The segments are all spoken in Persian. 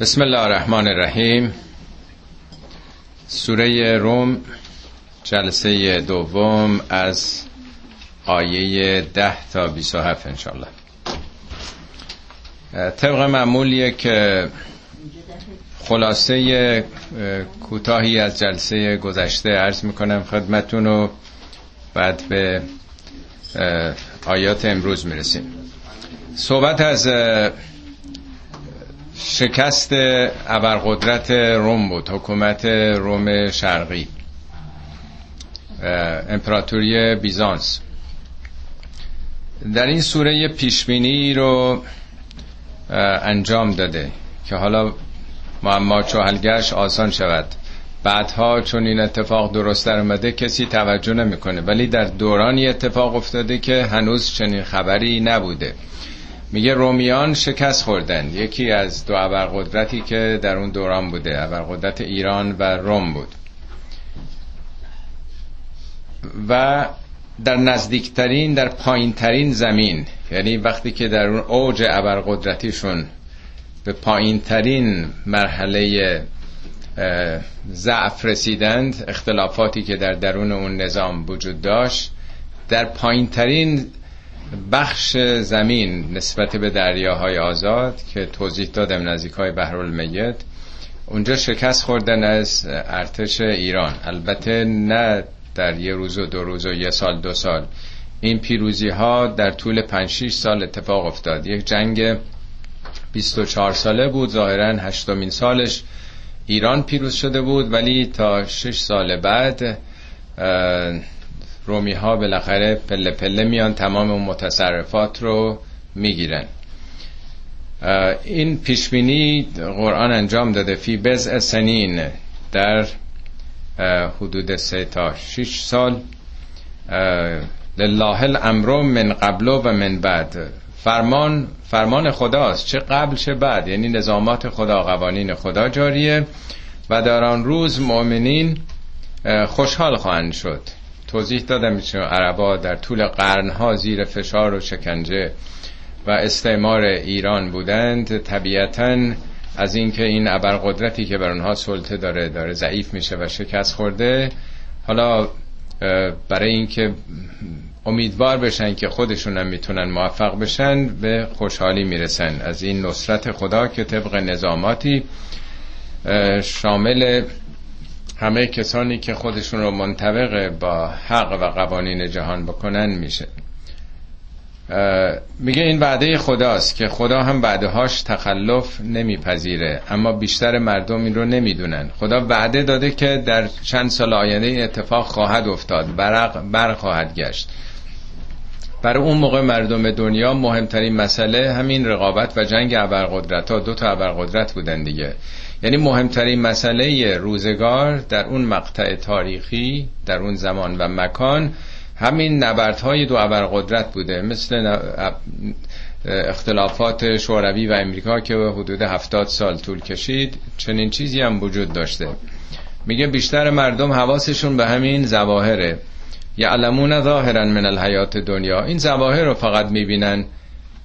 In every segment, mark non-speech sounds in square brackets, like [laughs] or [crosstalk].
بسم الله الرحمن الرحیم. سوره روم جلسه دوم از آیه ده تا 27 انشالله طبق معمول یک خلاصه کوتاهی از جلسه گذشته عرض می‌کنم خدمتون و بعد به آیات امروز می‌رسیم. صحبت از شکست ابرقدرت روم بود حکومت روم شرقی. امپراتوری بیزانس. در این سوره پیشبینی رو انجام داده که حالا معما چوهلگرش آسان شود. بعدها چون این اتفاق درست در اومده کسی توجه نمی‌کنه. ولی در دورانی اتفاق افتاده که هنوز چنین خبری نبوده. میگه رومیان شکست خوردن. یکی از دو ابرقدرتی که در اون دوران بوده ابرقدرت ایران و روم بود. و در نزدیکترین در پایینترین زمین یعنی وقتی که در اون اوج ابرقدرتیشون به پایینترین مرحله ضعف رسیدند اختلافاتی که در درون اون نظام وجود داشت در پایینترین بخش زمین نسبت به دریاهای آزاد که توضیح دادم نزدیک های بحرالمیت اونجا شکست خوردن از ارتش ایران. البته نه در یه روز و دو روز و یه سال دو سال. این پیروزی ها در طول 5 6 سال اتفاق افتاد. یک جنگ 24 ساله بود ظاهرا هشتمین سالش ایران پیروز شده بود ولی تا 6 سال بعد رومی ها بالاخره پله پله میان تمام اون متصرفات رو می‌گیرن. این پیشبینی قرآن انجام داده فی بز سنین در حدود سه تا شش سال. لله الامر من قبل و من بعد. فرمان فرمان خداست. چه قبل چه بعد. یعنی نظامات خدا قوانین خدا جاریه. و در آن روز مؤمنین خوشحال خواهند شد. توضیح دادم عربا در طول قرنها زیر فشار و شکنجه و استعمار ایران بودند طبیعتا از اینکه این ابرقدرتی که بر اونها سلطه داره داره ضعیف میشه و شکست خورده. حالا برای اینکه امیدوار بشن که خودشون هم می‌تونن موفق بشن به خوشحالی می‌رسن. از این نصرت خدا که طبق نظاماتی شامل همه کسانی که خودشون رو منطبق با حق و قوانین جهان بکنن میشه. میگه این وعده خداست که خدا هم وعده هاش تخلف نمیپذیره اما بیشتر مردم این رو نمی‌دونن. خدا وعده داده که در چند سال آینده این اتفاق خواهد افتاد برق بر خواهد گشت. برای اون موقع مردم دنیا مهمترین مسئله همین رقابت و جنگ ابرقدرت ها دو تا ابرقدرت بودن دیگه. یعنی مهمترین مسئله روزگار در اون مقطع تاریخی در اون زمان و مکان همین نبردهای دو ابرقدرت بوده. مثل اختلافات شوروی و امریکا که حدود هفتاد سال طول کشید چنین چیزی هم وجود داشته. میگه بیشتر مردم حواسشون به همین زواهره. یعلمون ظاهرا من الحیات دنیا. این زواهر رو فقط می‌بینن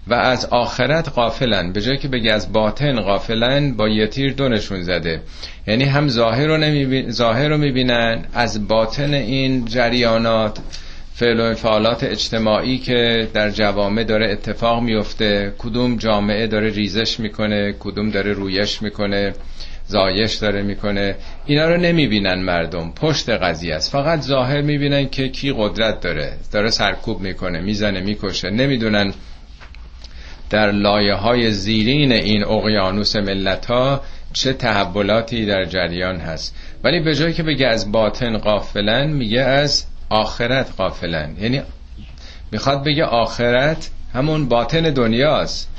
و از آخرت قافلن به جای که بگی از باطن قافلن با یه تیر دونشون زده. یعنی هم ظاهر رو, نمیبین... ظاهر رو می‌بینن از باطن این جریانات فعل و فعالات اجتماعی که در جوامع داره اتفاق میفته کدوم جامعه داره ریزش می‌کنه کدوم داره رویش می‌کنه زایش داره می‌کنه. اینا رو نمی‌بینن مردم. پشت قضیه است. فقط ظاهر می‌بینن که کی قدرت داره. داره سرکوب می‌کنه می‌زنه می‌کشه. نمی‌دونن در لایه های زیرین این اقیانوس ملت ها چه تحولاتی در جریان هست. ولی به جایی که بگه از باطن قافلن میگه از آخرت قافلن یعنی می‌خواد بگه آخرت همون باطن دنیاست.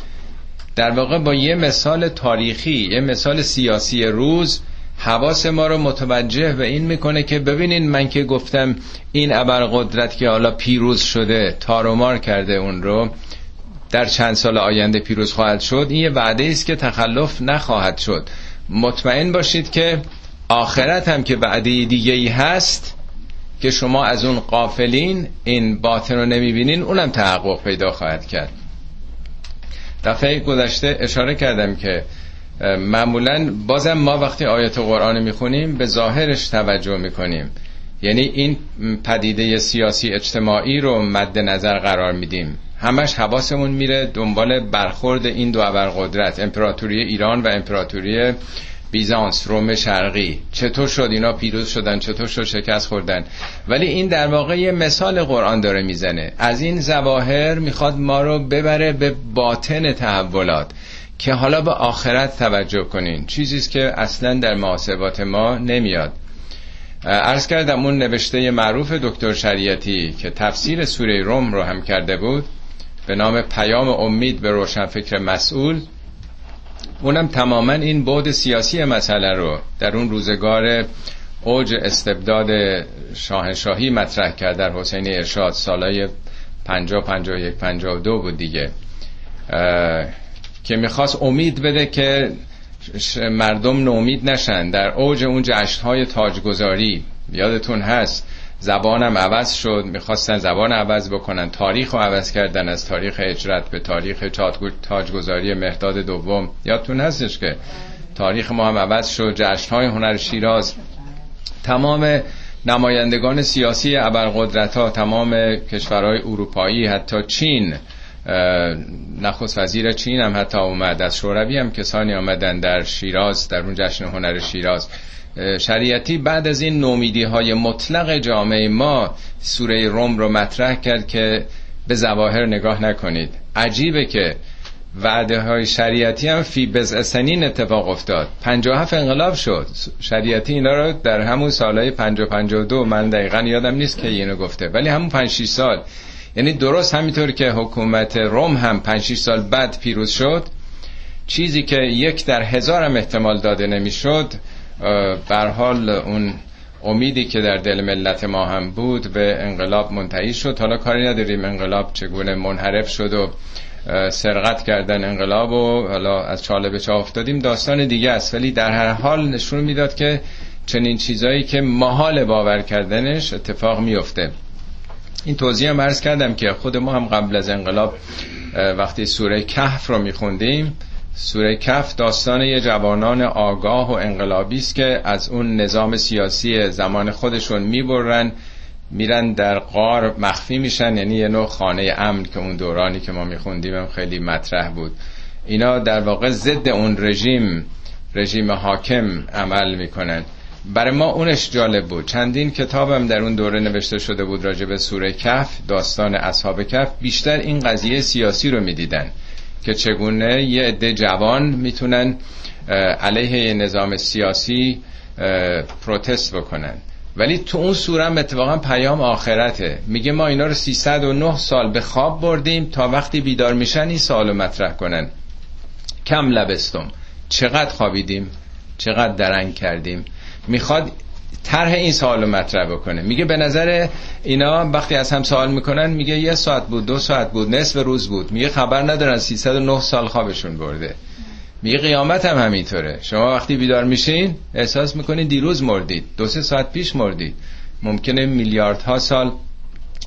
در واقع با یه مثال تاریخی یه مثال سیاسی روز حواس ما رو متوجه به این می‌کنه که ببینین من که گفتم این ابرقدرت که حالا پیروز شده تارومار کرده اون رو در چند سال آینده پیروز خواهد شد این یه وعده است که تخلف نخواهد شد. مطمئن باشید که آخرت هم که وعده دیگه ای هست که شما از اون قافلین این باطن رو نمی‌بینین اونم تحقق پیدا خواهد کرد. دفعه گذشته اشاره کردم که معمولا بازم ما وقتی آیت قرآن می‌خونیم به ظاهرش توجه می‌کنیم. یعنی این پدیده سیاسی اجتماعی رو مد نظر قرار میدیم. همش حواسمون میره دنبال برخورد این دو ابرقدرت امپراتوری ایران و امپراتوری بیزانس روم شرقی. چطور شد اینا پیروز شدن؟ چطور شد شکست خوردن؟ ولی این در واقع یه مثال قرآن داره می‌زنه. از این زواهر می‌خواد ما رو ببره به باطن تحولات که حالا به آخرت توجه کنین. چیزیست که اصلا در محاسبات ما نمیاد. ارز کردم اون نوشته معروف دکتر شریعتی که تفسیر سوره روم رو هم کرده بود. به نام پیام امید به روشنفکر مسئول. اونم تماما این بعد سیاسی مسئله رو در اون روزگار اوج استبداد شاهنشاهی مطرح کرد در حسین ارشاد سالای 50 51 52 بود دیگه. که می‌خواست امید بده که مردم نومید نشن. در اوج اون جشنهای تاجگذاری یادتون هست زبانم عوض شد. می‌خواستن زبان عوض بکنن. تاریخ رو عوض کردن از تاریخ اجرت به تاریخ تاجگذاری مهداد دوم. یادتون هستش که تاریخ ما هم عوض شد. جشنهای هنر شیراز. تمام نمایندگان سیاسی ابرقدرت ها تمام کشورهای اروپایی حتی چین نخست وزیر چین هم حتی اومد. از شوروی هم کسانی آمدن در شیراز در اون جشن هنر شیراز. شریعتی بعد از این نومیدی های مطلق جامعه ما سوره روم رو مطرح کرد که به زواهر نگاه نکنید. عجیبه که وعده های شریعتی هم فی بزع سنین اتفاق افتاد. 57 انقلاب شد. شریعتی اینا رو در همون سالهای 50 52 من دقیقا یادم نیست که اینو گفته ولی همون 5 6 سال. یعنی درست همینطور که حکومت روم هم 5 6 سال بعد پیروز شد چیزی که یک در هزار احتمال داده نمی‌شد بر حال اون امیدی که در دل ملت ما هم بود به انقلاب منتهی شد. حالا کاری نداریم انقلاب چگونه منحرف شد و سرقت کردن انقلاب و حالا از چاله به چاه افتادیم. داستان دیگه است. ولی در هر حال نشون می‌داد که چنین چیزایی که محال باور کردنش اتفاق میفته. این توضیح هم عرض کردم که خود ما هم قبل از انقلاب وقتی سوره کهف رو میخوندیم سوره کف داستان یه جوانان آگاه و انقلابی است که از اون نظام سیاسی زمان خودشون می‌برن میرن در قار مخفی میشن یعنی یه نوع خانه امن که اون دورانی که ما میخوندیم خیلی مطرح بود. اینا در واقع ضد اون رژیم رژیم حاکم عمل می‌کنن. برای ما اونش جالب بود. چندین کتابم در اون دوره نوشته شده بود راجع به سوره کف داستان اصحاب کف بیشتر این قضیه سیاسی رو می‌دیدن. که چگونه یه عده جوان می‌تونن علیه نظام سیاسی پروتست بکنن. ولی تو اون سورم اتفاقا پیام آخرته. میگه ما اینا رو 309 سال به خواب بردیم تا وقتی بیدار میشن این سوالو مطرح کنن. کم لبستم. چقدر خوابیدیم؟ چقدر درنگ کردیم؟ می‌خواد طرح این سوال مطرح بکنه. میگه به نظر اینا وقتی از هم سوال می‌کنن میگه یه ساعت بود دو ساعت بود نصف روز بود. میگه خبر ندارن 309 سال خوابشون برده. میگه قیامت هم همینطوره. شما وقتی بیدار میشین احساس می‌کنین دیروز مردید دو سه ساعت پیش مردید. ممکنه میلیاردها سال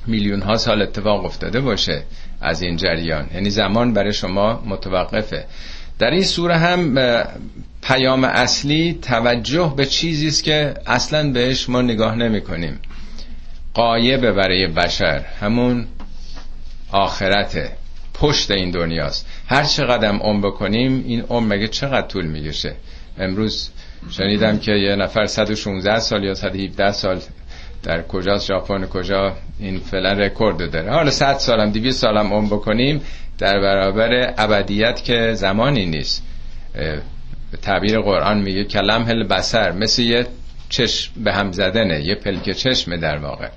میلیون ها سال اتفاق افتاده باشه از این جریان. یعنی زمان برای شما متوقفه. در این سوره هم پیام اصلی توجه به چیزی است که اصلا بهش ما نگاه نمی کنیم. قایبه برای بشر همون آخرته پشت این دنیاست. هر چقدر عمر بکنیم این عمر مگه چقدر طول میگشه امروز شنیدم که یه نفر 116 سال یا 117 سال در کجاست؟ ژاپن کجا؟ این فعلا رکورد داره. حالا 100 سالم 200 سالم عمر بکنیم در برابر ابدیت که زمانی نیست. به تعبیر قرآن میگه کلم هل بسر مثل یه چشم به هم زدنه یه پلک چشم در واقع.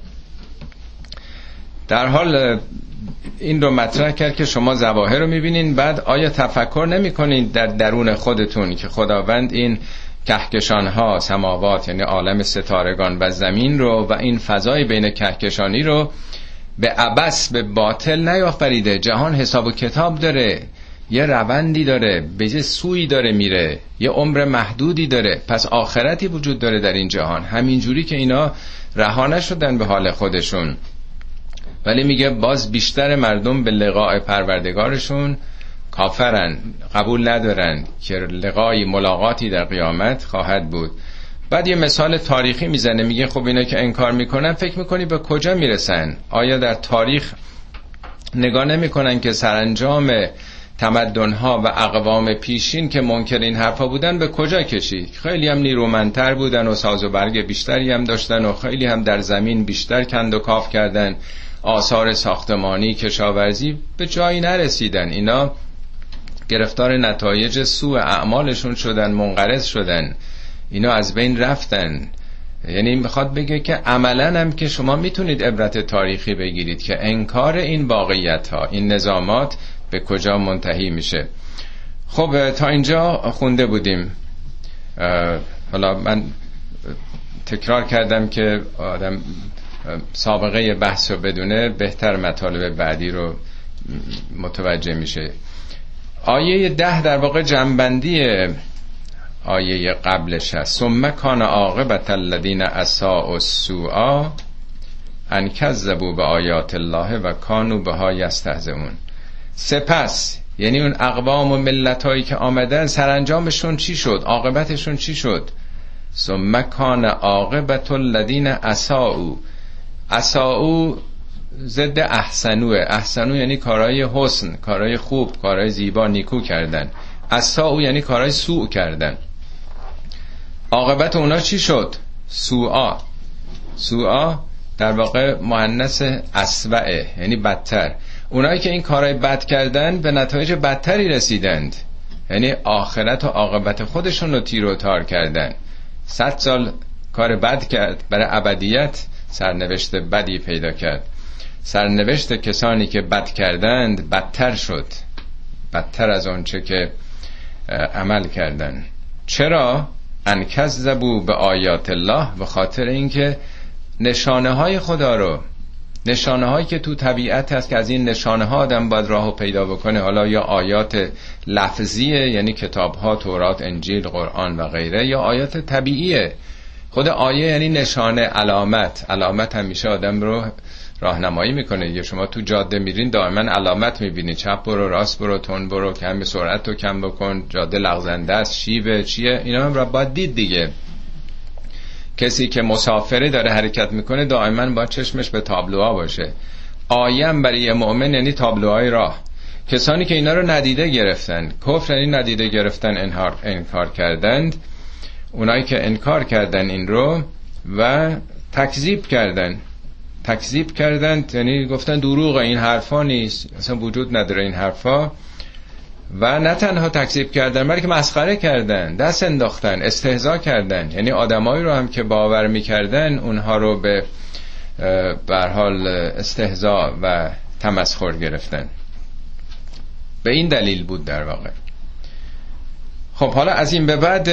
در حال این رو مطرح کرد که شما زواهر رو می‌بینین بعد آیا تفکر نمی‌کنین در درون خودتون که خداوند این کهکشان ها سماوات یعنی عالم ستارگان و زمین رو و این فضای بین کهکشانی رو به عبس به باطل نیافریده جهان حساب و کتاب داره. یه روندی داره به سوی داره میره یه عمر محدودی داره. پس آخرتی وجود داره در این جهان. همینجوری که اینا رها نشدن به حال خودشون. ولی میگه باز بیشتر مردم به لقاء پروردگارشون کافرن قبول ندارن که لقای ملاقاتی در قیامت خواهد بود. بعد یه مثال تاریخی می‌زنه میگه خب اینا که انکار می‌کنن فکر می‌کنی به کجا می‌رسن؟ آیا در تاریخ نگاه نمی‌کنن که سرانجام تمدنها و اقوام پیشین که منکر این حرفا بودن به کجا کشید؟ خیلی هم نیرومندتر بودن و ساز و برگ بیشتری هم داشتن و خیلی هم در زمین بیشتر کند و کاف کردن. آثار ساختمانی کشاورزی به جایی نرسیدن. اینا گرفتار نتایج سوء اعمالشون شدن منقرض شدن. اینا از بین رفتن. یعنی می‌خواد بگه که عملا هم که شما می‌تونید عبرت تاریخی بگیرید که انکار این واقعیت ها این نظامات به کجا منتهی میشه. خب تا اینجا خونده بودیم. حالا من تکرار کردم که آدم سابقه بحث رو بدونه بهتر مطالب بعدی رو متوجه میشه. آیه ده در واقع جنبندی آیه قبلش هست. ثم کان عاقبت الذین اساء السوء ان کذبوا به آیات الله و کانوا بها یستهزئون. سپس یعنی اون اقوام و ملت هایی که آمدن سرانجامشون چی شد؟ عاقبتشون چی شد؟ ثم کان عاقبت الذین اساء اساء ضد احسنو احسنو یعنی کارهای حسن کارهای خوب کارهای زیبا نیکو کردن. اساء یعنی کارهای سوء کردن. عاقبت اونا چی شد؟ سوعا سوعا در واقع معنس اسوعه یعنی بدتر. اونایی که این کارهای بد کردن به نتایج بدتری رسیدند. یعنی آخرت و عاقبت خودشون رو تیر و تار کردن. صد سال کار بد کرد برای ابدیت سرنوشت بدی پیدا کرد. سرنوشت کسانی که بد کردند بدتر شد. بدتر از آنچه که عمل کردند چرا؟ ان کذبوا به آیات الله به خاطر اینکه نشانه های خدا رو نشانه هایی که تو طبیعت هست که از این نشانه ها آدم باید راهو پیدا بکنه. حالا یا آیات لفظیه یعنی کتاب ها تورات انجیل قرآن و غیره یا آیات طبیعیه. خود آیه یعنی نشانه علامت. علامت همیشه آدم رو راهنمایی می‌کنه. یا شما تو جاده میرین دائما علامت می‌بینی. چپ برو راست برو تون برو کم سرعت رو کم بکن. جاده لغزنده است شیبه چیه؟ اینا هم را باید دید دیگه. کسی که مسافره داره حرکت می‌کنه دائما با چشمش به تابلوها باشه. آیم برای مؤمن یعنی تابلوهای راه. کسانی که اینا رو ندیده گرفتن کفر یعنی ندیده گرفتن انکار, انکار کردند. اونایی که انکار کردن این رو و تکذیب کردن. تکذیب کردن یعنی گفتن دروغ این حرفا نیست. اصلا وجود نداره این حرفا. و نه تنها تکذیب کردن بلکه مسخره کردن دست انداختن استهزا کردن. یعنی آدمایی رو هم که باور می‌کردن اونها رو به حال استهزا و تمسخر گرفتن. به این دلیل بود در واقع. خب حالا از این به بعد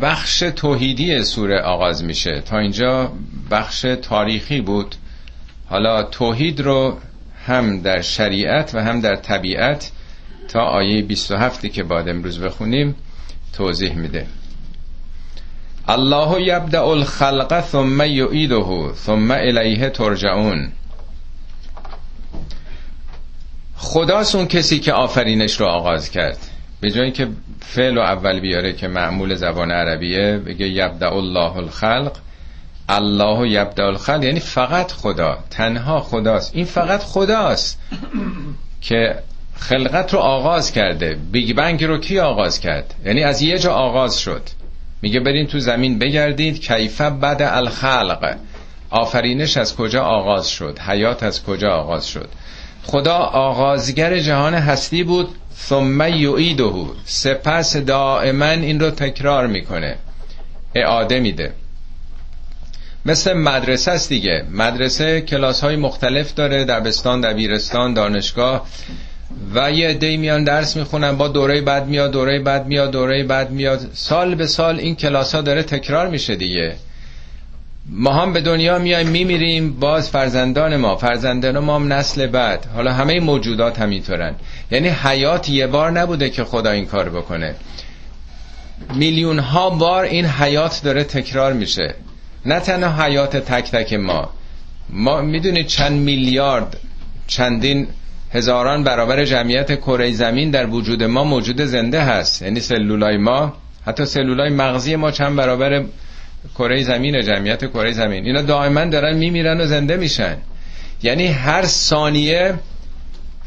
بخش توحیدی سوره آغاز میشه. تا اینجا بخش تاریخی بود. حالا توحید رو هم در شریعت و هم در طبیعت تا آیه 27 که بعد امروز بخونیم توضیح میده. الله یبدع الخلق ثم یعیده ثم الیه ترجعون. خداست اون کسی که آفرینش رو آغاز کرد. به جایی که فعل و اول بیاره که معمول زبان عربیه بگه یبدع الله الخلق. الله یبدع الخلق یعنی فقط خدا. تنها خداست. این فقط خداست که خلقت رو آغاز کرده. بیگ بنگ رو کی آغاز کرد؟ یعنی از یه جا آغاز شد. میگه برین تو زمین بگردید. کیفه بد الخلق. آفرینش از کجا آغاز شد؟ حیات از کجا آغاز شد؟ خدا آغازگر جهان هستی بود. ثم یعیده. سپس دائما این رو تکرار می‌کنه. اعاده میده. مثل مدرسه است دیگه. مدرسه کلاس های مختلف داره. دبستان دبیرستان دانشگاه. و یه عده میان درس می‌خونن با دوره بعد میاد دوره بعد میاد دوره بعد میاد. سال به سال این کلاس ها داره تکرار میشه دیگه. ما هم به دنیا میایم میمیریم باز فرزندان ما فرزندان ما هم نسل بعد. حالا همه موجودات همینطورن. یعنی حیات یه بار نبوده که خدا این کار بکنه. میلیون ها بار این حیات داره تکرار میشه. نه تنها حیات تک تک ما. ما می‌دونید چند میلیارد چندین هزاران برابر جمعیت کره زمین در وجود ما موجود زنده هست. یعنی سلولای ما حتی سلولای مغزی ما چند برابر کره زمین جمعیت کره زمین. اینا دائما دارن میمیرن و زنده میشن. یعنی هر ثانیه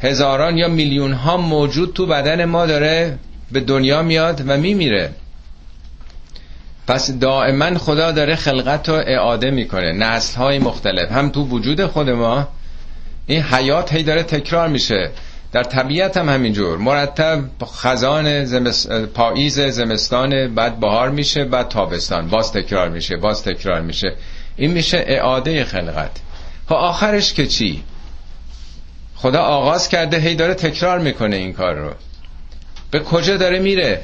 هزاران یا میلیون ها موجود تو بدن ما داره به دنیا میاد و میمیره. پس دائما خدا داره خلقت رو اعاده می‌کنه. نسل های مختلف. هم تو وجود خود ما این حیات هی داره تکرار میشه. در طبیعت هم همینجور. مرتب خزان زمست... پاییز زمستان بعد بهار میشه بعد تابستان. باز تکرار میشه باز تکرار میشه. این میشه اعاده خلقت. خب آخرش که چی؟ خدا آغاز کرده هی داره تکرار می‌کنه این کار رو. به کجا داره میره؟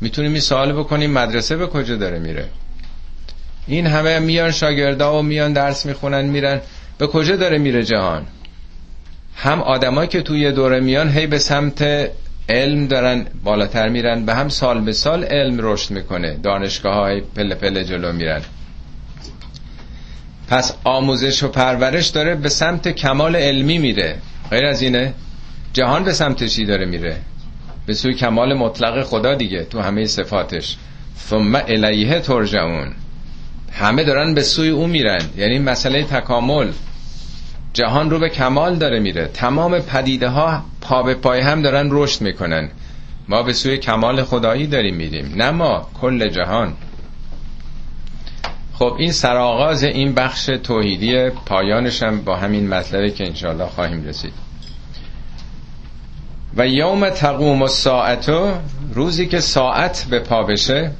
می‌تونیم این سوال بکنیم مدرسه به کجا داره میره؟ این همه میان شاگردا و میان درس می‌خونن میرن. به کجا داره میره جهان؟ هم آدمایی که توی دوره میان هی به سمت علم دارن بالاتر میرن به هم سال به سال علم رشد می‌کنه. دانشگاه های پله پله جلو میرن. پس آموزش و پرورش داره به سمت کمال علمی میره. غیر از اینه جهان به سمت چی داره میره؟ به سوی کمال مطلق خدا دیگه تو همه صفاتش. ثم الیه ترجعون. همه دارن به سوی او میرن. یعنی مسئله تکامل. جهان رو به کمال داره میره. تمام پدیده ها پا به پای هم دارن رشد می‌کنن. ما به سوی کمال خدایی داریم میریم. نه ما کل جهان. خب این سرآغاز این بخش توحیدی پایانش هم با همین مطلبی که انشاءالله خواهیم رسید. و یوم تقوم و ساعتو روزی که ساعت به پا بشه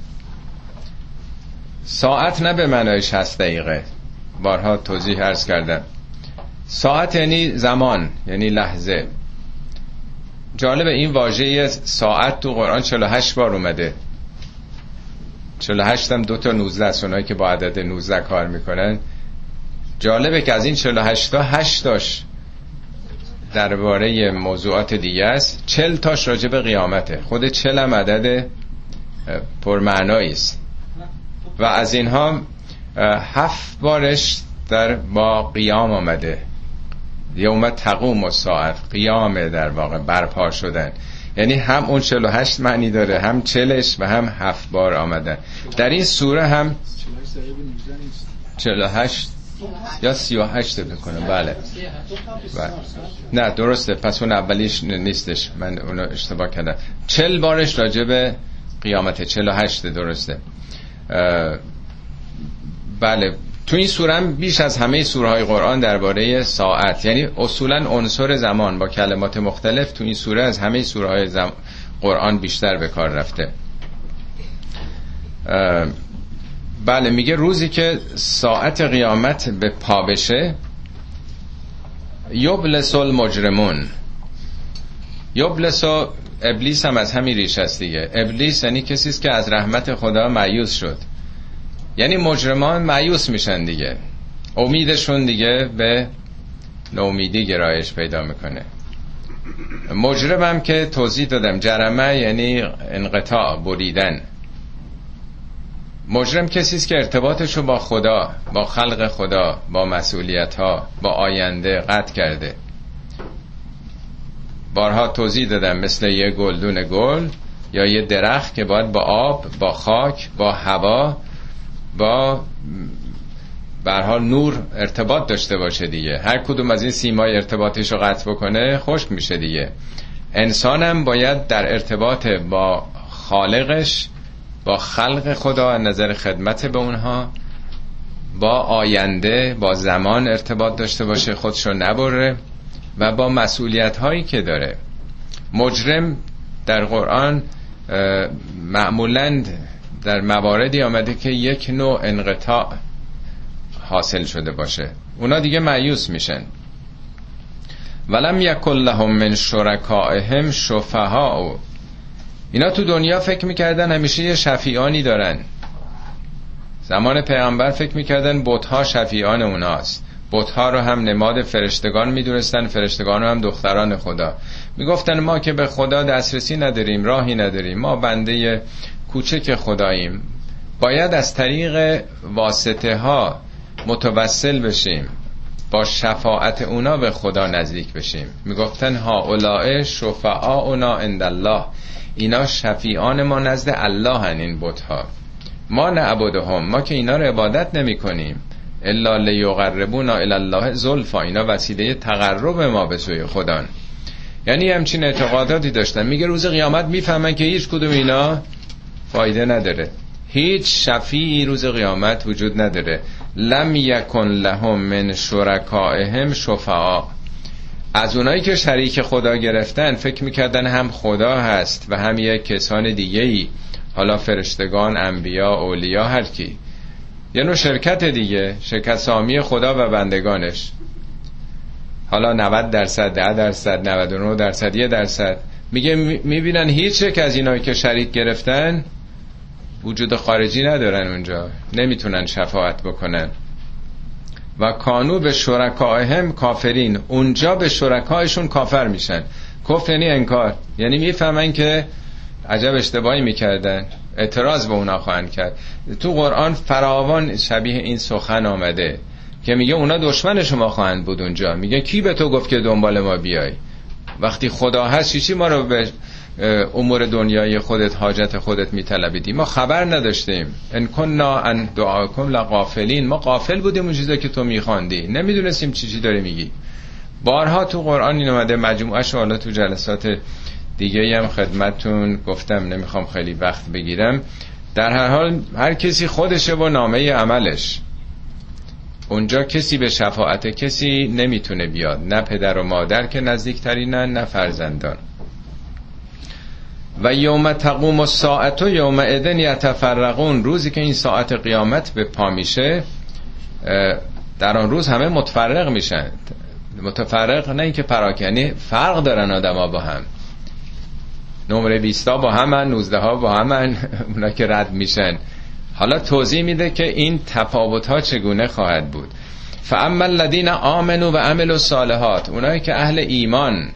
ساعت نه به معنای 60 دقیقه. بارها توضیح ارز کردم. ساعت یعنی زمان یعنی لحظه. جالب این واژه ساعت تو قرآن 48 بار اومده. 48 هم دو تا 19 است اونایی که با عدد 19 کار می‌کنن. جالبه که از این 48 تا 8 تاش درباره موضوعات دیگه است. 40 تاش راجع به قیامته. خود 40 هم عدد پرمعنایی است. و از اینها هفت بارش در با قیام آمده. یوم تقوم و ساعت قیام در واقع برپا شدن. یعنی هم اون 48 معنی داره هم چلش و هم هفت بار آمدن. در این سوره هم 48 یا 38 بکنم. بله. بله. نه درسته. پس اون اولیش نیستش. من اونو اشتباه کردم. 40 بارش راجع به قیامت. 48 درسته. بله. تو این سوره بیش از همه سوره های قرآن درباره ساعت یعنی اصولا عنصر زمان با کلمات مختلف تو این سوره از همه سوره های زم... قرآن بیشتر به کار رفته. بله میگه روزی که ساعت قیامت به پا بشه یبلس المجرمون. یبلس ابلیس هم از همین ریش است دیگه. ابلیس یعنی کسی که از رحمت خدا معیوز شد. یعنی مجرمان معیوس میشن دیگه. امیدشون دیگه به نومیدی گرایش پیدا می‌کنه. مجرمم که توضیح دادم جرمه یعنی انقطاع بریدن. مجرم کسی است که ارتباطش رو با خدا با خلق خدا با مسئولیت ها با آینده قطع کرده. بارها توضیح دادم مثل یه گلدون گل یا یه درخت که باید با آب با خاک با هوا با حال نور ارتباط داشته باشه دیگه. هر کدوم از این سیمای ارتباطش رو قطع بکنه خشک میشه دیگه. انسانم باید در ارتباط با خالقش با خلق خدا از نظر خدمت به اونها با آینده با زمان ارتباط داشته باشه خودشو نبره و با مسئولیت هایی که داره. مجرم در قرآن معمولا در مواردی آمده که یک نوع انقطاع حاصل شده باشه. اونا دیگه معیوس میشن. ولم یکن لهم من شرکائهم شفها اینا تو دنیا فکر می‌کردن همیشه یه شفیانی دارن. زمان پیامبر فکر می‌کردن بتها شفیان اوناست. بتها رو هم نماد فرشتگان می‌دونستن فرشتگان رو هم دختران خدا. می‌گفتن ما که به خدا دسترسی نداریم راهی نداریم. ما بنده کوچک خداییم. باید از طریق واسطه ها متوسل بشیم. با شفاعت اونا به خدا نزدیک بشیم. می‌گفتن ها اولائه شفعاؤنا عند الله اینا شفیعان ما نزد الله هن این بتها. ما نعبدهم. ما که اینا رو عبادت نمی کنیم الا لیقربونا الله زلفا. اینا وسیله تقرب ما به سوی خدا یعنی همچین اعتقاداتی داشتن. میگه روز قیامت می‌فهمن که هیچ کدوم اینا فایده نداره. هیچ شفیعی روز قیامت وجود نداره. لم یکن لهم من شرکائهم شفعا. از اونایی که شریک خدا گرفتن فکر می‌کردن هم خدا هست و هم یک کسان دیگه ای حالا فرشتگان انبیا اولیا هر کی. یه نوع شرکت دیگه شرکت سامی خدا و بندگانش. حالا 90 درصد 10 درصد 99 درصد یه درصد. میگه می‌بینن هیچ یک از اینایی که شریک گرفتن وجود خارجی ندارن اونجا. نمی‌تونن شفاعت بکنن. و کانو به شرکایهم کافرین. اونجا به شرکایشون کافر میشن. کفر یعنی انکار. یعنی می‌فهمن که عجب اشتباهی می‌کردن. اعتراض به اونا خواهند کرد. تو قرآن فراوان شبیه این سخن آمده که میگه اونا دشمن شما خواهند بود اونجا. میگه کی به تو گفت که دنبال ما بیای؟ وقتی خدا هست چی ما رو به امور دنیای خودت حاجت خودت میطلبیدی. ما خبر نداشتیم. ان کننا ان دعاکم لغافلین. ما قافل بودیم اون چیزا که تو میخواندی. نمی‌دونستیم چی چی داری میگی. بارها تو قرآن این اومده مجموعه حالا تو جلسات دیگه هم خدمتتون گفتم نمی‌خوام خیلی وقت بگیرم. در هر حال هر کسی خودشه و نامه عملش. اونجا کسی به شفاعت کسی نمی‌تونه بیاد. نه پدر و مادر که نزدیکترینن نه فرزندان. و یوم تقوم و ساعت و یوم ادن یتفرقون روزی که این ساعت قیامت به پا میشه در آن روز همه متفرق میشن. متفرق نه اینکه پراکنی فرق دارن آدما با هم. نمره 20 با همن 19 ها با همن [laughs] اونا که رد میشن. حالا توضیح میده که این تفاوت ها چگونه خواهد بود. فاما الذین آمنوا و عملوا الصالحات اونایی که اهل ایمان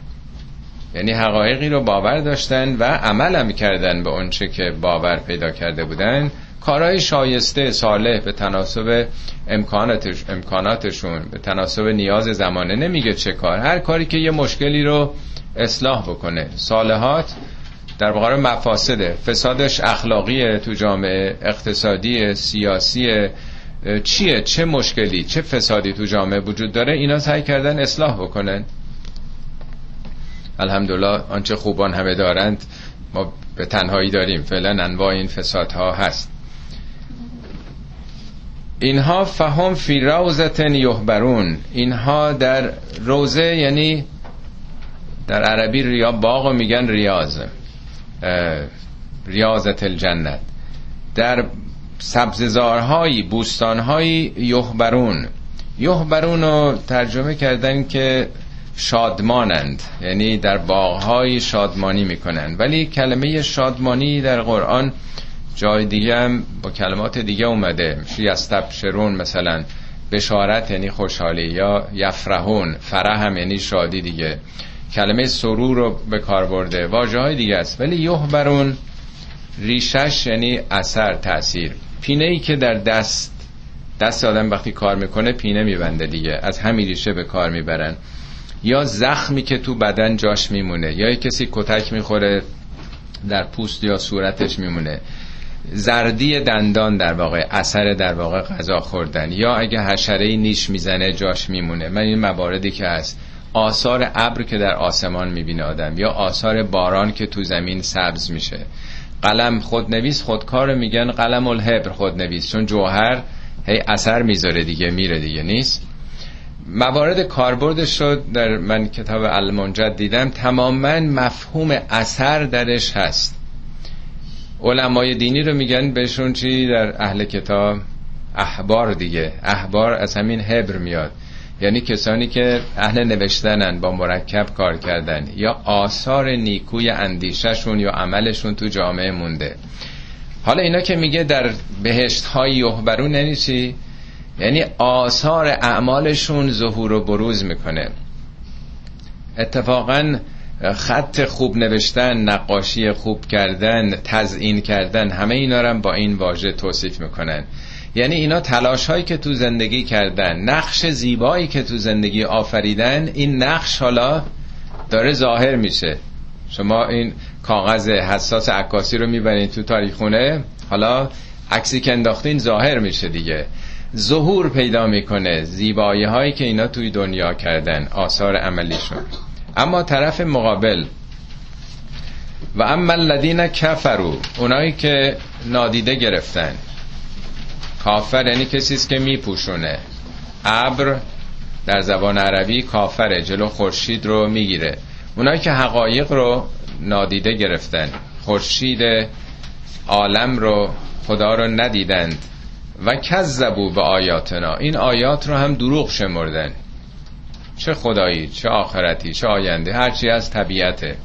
یعنی حقایقی رو باور داشتن و عمل هم کردن به اونچه که باور پیدا کرده بودن. کارهای شایسته صالح به تناسب امکاناتش، امکاناتشون به تناسب نیاز زمانه نمیگه چه کار. هر کاری که یه مشکلی رو اصلاح بکنه. صالحات در واقع مفاسده. فسادش اخلاقی تو جامعه اقتصادی سیاسی چیه؟ چه مشکلی؟ چه فسادی تو جامعه وجود داره؟ اینا سعی کردن اصلاح بکنن. الحمدلله آنچه خوبان همه دارند ما به تنهایی داریم. فعلا انواع این فسادها هست. اینها فهم فی روزتن یحبرون. اینها در روزه یعنی در عربی ریا باغ میگن ریاض. ریاضت الجنت. در سبززارهایی بوستانهایی یحبرون. یحبرون رو ترجمه کردن که شادمانند. یعنی در باغهای شادمانی می‌کنند. ولی کلمه شادمانی در قرآن جای دیگه هم با کلمات دیگه اومده. یستبشرون مثلا. بشارت یعنی خوشحالی یا یفرحون. فرح هم یعنی شادی دیگه. کلمه سرور رو به کار برده. واجه های دیگه است. ولی یحبرون ریشش یعنی اثر تاثیر پینه ای که در دست دست آدم وقتی کار می‌کنه پینه میبنده دیگه. از همین ریشه به کار می‌برن. یا زخمی که تو بدن جاش میمونه یا کسی کتک می‌خوره در پوست یا صورتش میمونه. زردی دندان در واقع اثر در واقع غذا خوردن. یا اگه حشره نیش می‌زنه جاش میمونه. من این مواردی که هست. آثار ابر که در آسمان می‌بینه آدم یا آثار باران که تو زمین سبز میشه. قلم خودنویس خودکار میگن قلم الحبر خودنویس. چون جوهر هی اثر می‌ذاره دیگه میره دیگه نیست؟ موارد کاربردش شد در من کتاب المنجد دیدم تماما مفهوم اثر درش هست. علمای دینی رو میگن بهشون چی؟ در اهل کتاب احبار دیگه. احبار از همین هبر میاد. یعنی کسانی که اهل نوشتنن با مرکب کار کردن. یا آثار نیکوی اندیششون یا عملشون تو جامعه مونده. حالا اینا که میگه در بهشت های یحبرون یعنی؟ یعنی آثار اعمالشون ظهور و بروز می‌کنه. اتفاقا خط خوب نوشتن نقاشی خوب کردن تزئین کردن همه اینا رو با این واژه توصیف می‌کنن. یعنی اینا تلاش هایی که تو زندگی کردن نقش زیبایی که تو زندگی آفریدن این نقش حالا داره ظاهر میشه. شما این کاغذ حساس عکاسی رو می‌برین تو تاریخونه حالا عکسی که انداختین ظاهر میشه دیگه. ظهور پیدا می‌کنه. زیبایی هایی که اینا توی دنیا کردن. آثار عملیشون. اما طرف مقابل. و اما الذین کفرو اونایی که نادیده گرفتن. کافر یعنی کسی است که میپوشونه. ابر در زبان عربی کافره. جلو خورشید رو می‌گیره. اونایی که حقایق رو نادیده گرفتن. خورشید عالم رو خدا رو ندیدند. و کذبو به آیاتنا. این آیات رو هم دروغ شمردن. چه خدایی چه آخرتی چه آینده هرچی از طبیعت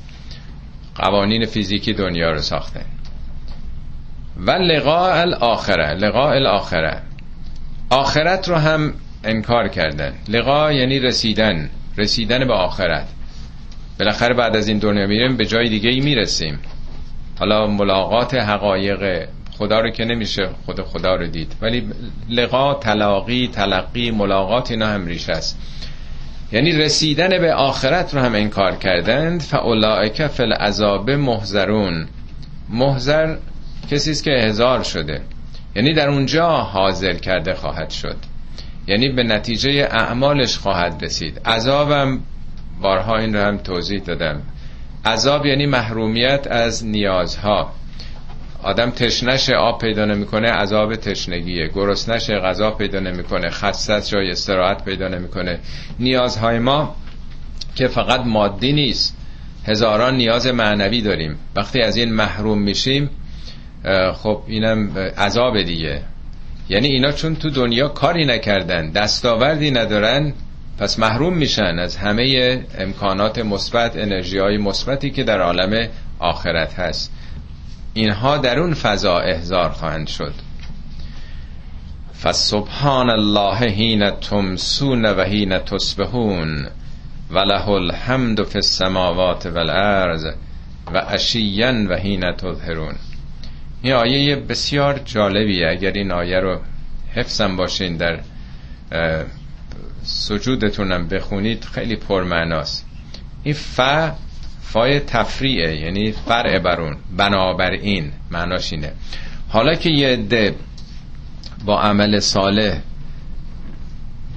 قوانین فیزیکی دنیا رو ساختن. و لقاء الاخره لقاء الاخره. آخرت رو هم انکار کردن. لقا یعنی رسیدن رسیدن به آخرت. بالاخره بعد از این دنیا میریم به جای دیگه ای می‌رسیم. حالا ملاقات حقایق خدا رو که نمیشه خود خدا رو دید. ولی لقا تلاقی تلقی ملاقات اینا هم ریش است. یعنی رسیدن به آخرت رو هم انکار کردند. فاولائک فی العذاب محذرون محذر کسی است که هزار شده. یعنی در اونجا حاضر کرده خواهد شد. یعنی به نتیجه اعمالش خواهد رسید. عذابم بارها این رو هم توضیح دادم. عذاب یعنی محرومیت از نیازها. آدم تشنش آب پیدا نمی‌کنه عذاب تشنگیه. گرسنش غذا پیدا نمی‌کنه خستت جای استراحت پیدا نمی‌کنه. نیازهای ما که فقط مادی نیست هزاران نیاز معنوی داریم. وقتی از این محروم میشیم خب اینم عذاب دیگه. یعنی اینا چون تو دنیا کاری نکردن دستاوردی ندارن پس محروم میشن از همه امکانات مثبت انرژی های مثبتی که در عالم آخرت هست. اینها در اون فضا احضار خواهند شد. فسبحان الله حین تمسون و حین تصبحون وله الحمد فی السماوات والارض و اشیان و حین تظهرون. این آیه بسیار جالبیه. اگر این آیه رو حفظم باشین در سجودتونم بخونید خیلی پرمعناست. این ف فای تفریعه یعنی فرع برون بنابراین معناش اینه. حالا که یه عده با عمل صالح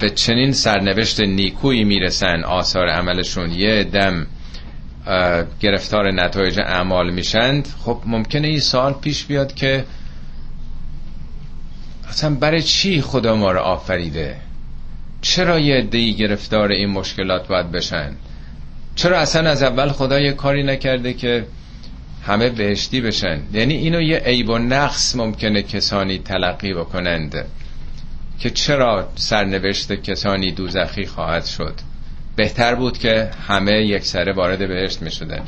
به چنین سرنوشت نیکویی می‌رسن آثار عملشون یه دم گرفتار نتایج اعمال میشند خب ممکنه این سال پیش بیاد که اصلا برای چی خدا ما رو آفریده؟ چرا یه عده‌ای گرفتار این مشکلات باید بشن؟ چرا اصلا از اول خدا یه کاری نکرده که همه بهشتی بشن؟ یعنی اینو یه عیب و نقص ممکنه کسانی تلقی بکنند که چرا سرنوشت کسانی دوزخی خواهد شد؟ بهتر بود که همه یک سره وارد بهشت می شدن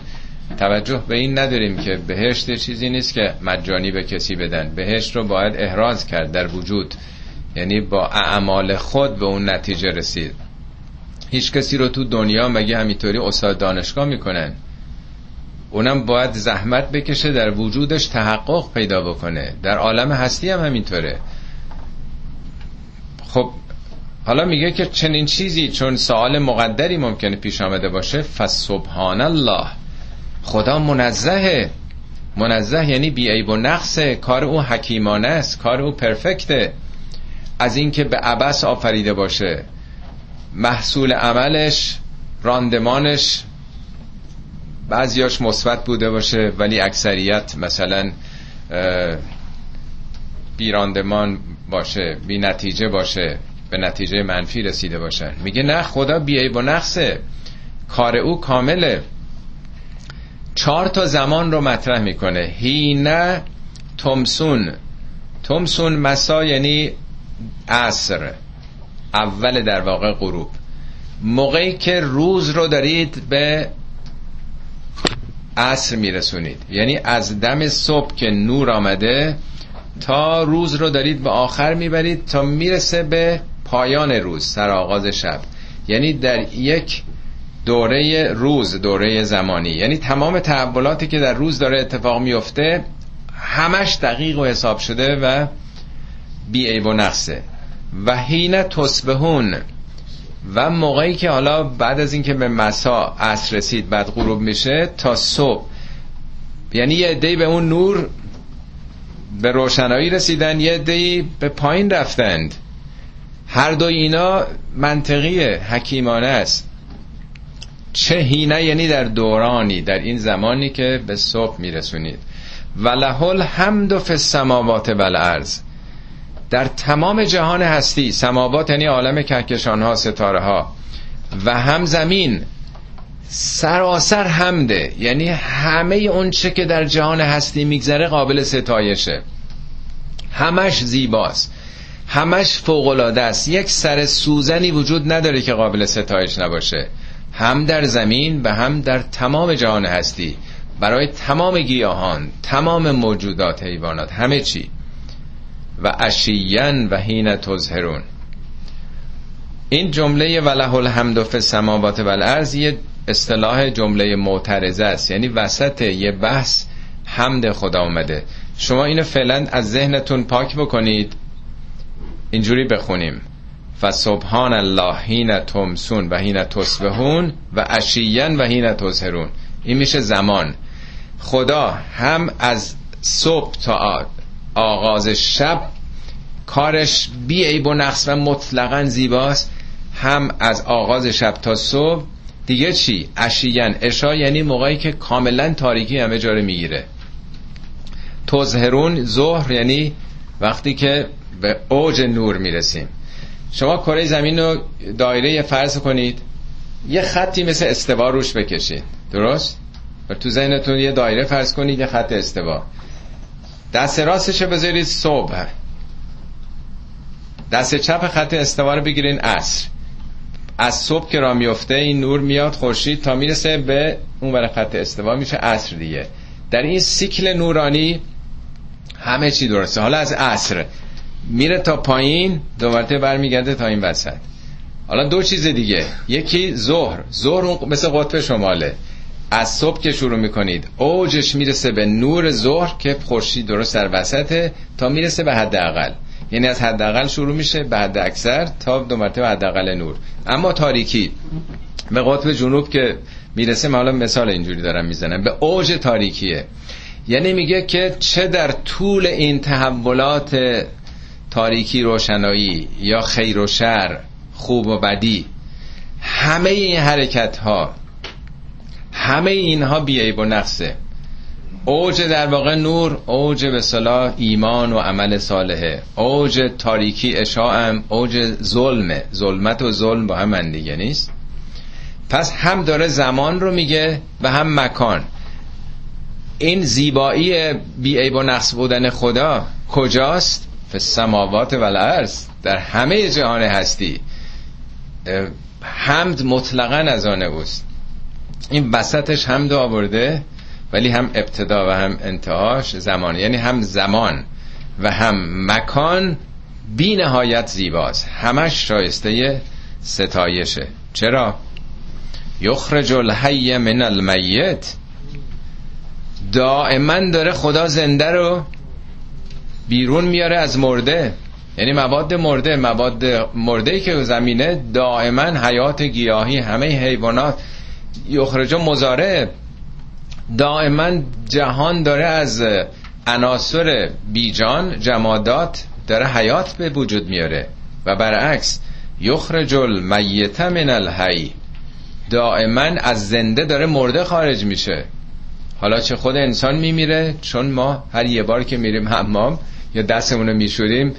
توجه به این نداریم که بهشت چیزی نیست که مجانی به کسی بدن. بهشت رو باید احراز کرد در وجود. یعنی با اعمال خود به اون نتیجه رسید. هیچ کسی رو تو دنیا مگه همینطوری استاد دانشگاه می‌کنن اونم باید زحمت بکشه در وجودش تحقق پیدا بکنه. در عالم هستی هم همینطوره. خب حالا میگه که چنین چیزی چون سوال مقدری ممکنه پیش آمده باشه فسبحان الله خدا منزهه. منزه یعنی بی و نقصه. کار او حکیمانه است کار او پرفکته. از اینکه به عبس آفریده باشه. محصول عملش راندمانش بعضیاش مثبت بوده باشه ولی اکثریت مثلا بی راندمان باشه بی نتیجه باشه به نتیجه منفی رسیده باشن. میگه نه خدا بیای با نقصه کار او کامله. چهار تا زمان رو مطرح می‌کنه. هینه تمسون. تمسون مسا یعنی عصر. اول در واقع غروب. موقعی که روز رو دارید به عصر میرسونید. یعنی از دم صبح که نور آمده تا روز رو دارید به آخر می‌برید تا می‌رسه به پایان روز سر آغاز شب. یعنی در یک دوره روز دوره زمانی. یعنی تمام تحولاتی که در روز داره اتفاق میفته همش دقیق و حساب شده و بی عیب و نقصه. و حین تصبحون و موقعی که حالا بعد از اینکه به مسا عصر رسید بعد غروب میشه تا صبح. یعنی یه عده‌ای به اون نور به روشنایی رسیدن یه عده‌ای به پایین رفتند. هر دو اینا منطقی حکیمانه است. چه هینه یعنی در دورانی در این زمانی که به صبح میرسونید. و لحل حمد فی السماوات و الارض. در تمام جهان هستی سماوات یعنی عالم کهکشان ها ستاره ها. و هم زمین. سراسر حمده یعنی همه اون چه که در جهان هستی میگذره قابل ستایشه. همش زیباست. همش فوقلاده است. یک سر سوزنی وجود نداره که قابل ستایش نباشه. هم در زمین و هم در تمام جهان هستی. برای تمام گیاهان تمام موجودات حیوانات همه چی. و اشیین و حین تظهرون. این جمله وله الحمد السماوات و الارض یه اصطلاح جمله معترضه است. یعنی وسط یه بحث حمد خدا اومده. شما اینو فعلا از ذهنتون پاک بکنید. اینجوری بخونیم. و سبحان الله حین تمسون و حین تصبحون و اشیین و حین تظهرون. این میشه زمان. خدا هم از صبح تا آغاز شب. کارش بی عیب و نقص و مطلقا زیباست. هم از آغاز شب تا صبح. دیگه چی؟ اشیین اشا یعنی موقعی که کاملا تاریکی همه جاره می‌گیره. تظهرون ظهر یعنی وقتی که به اوج نور می‌رسیم. شما کره زمین رو دایره فرض کنید. یه خطی مثل استوا روش بکشید. درست؟ و تو ذهنتون یه دایره فرض کنید یه خط استوا. دست راستش بذارید صبح. دست چپ خط استوا رو بگیرین عصر. از صبح که را میفته این نور میاد خورشید تا می‌رسه به اون ور خط استوا میشه عصر دیگه. در این سیکل نورانی همه چی درسته. حالا از عصر میره تا پایین دو مرتبه برمیگرده تا این وسط. حالا دو چیز دیگه. یکی ظهر. ظهر مثل قطب شماله. از صبح که شروع می‌کنید اوجش می‌رسه به نور ظهر که خورشید درست در وسطه تا می‌رسه به حداقل. یعنی از حداقل شروع میشه به حد اکثر تا دو مرتبه حداقل نور. اما تاریکی به قطب جنوب که می‌رسه حالا مثال اینجوری دارم می‌زنم به اوج تاریکیه. یعنی میگه که چه در طول این تحولات تاریکی روشنایی یا خیر و شر خوب و بدی همه این حرکت ها همه اینها بیعیب و نقصه. اوج در واقع نور اوج به صلاح ایمان و عمل صالحه. اوج تاریکی اشاعم اوج ظلمه. ظلمت و ظلم با هم دیگه نیست. پس هم داره زمان رو میگه و هم مکان. این زیبایی بیعیب و نقص بودن خدا کجاست؟ فی سماوات و الارض. در همه جهان هستی. حمد مطلقا از آن اوست. این وسطش حمد آورده ولی هم ابتدا و هم انتهاش زمان. یعنی هم زمان و هم مکان بی نهایت زیباست. همش شایسته ستایشه. چرا؟ یخرج الحی من المیت. دائما داره خدا زنده رو بیرون میاره از مرده. یعنی مواد مرده مواد مرده که زمینه دائما حیات گیاهی همه حیوانات یخرج مزاره دائما جهان داره از عناصر بیجان جمادات داره حیات به وجود میاره. و برعکس یخرج المیت من الحی. دائما از زنده داره مرده خارج میشه. حالا چه خود انسان میمیره؟ چون ما هر یه بار که میریم حمام یا دستمون رو میشوریم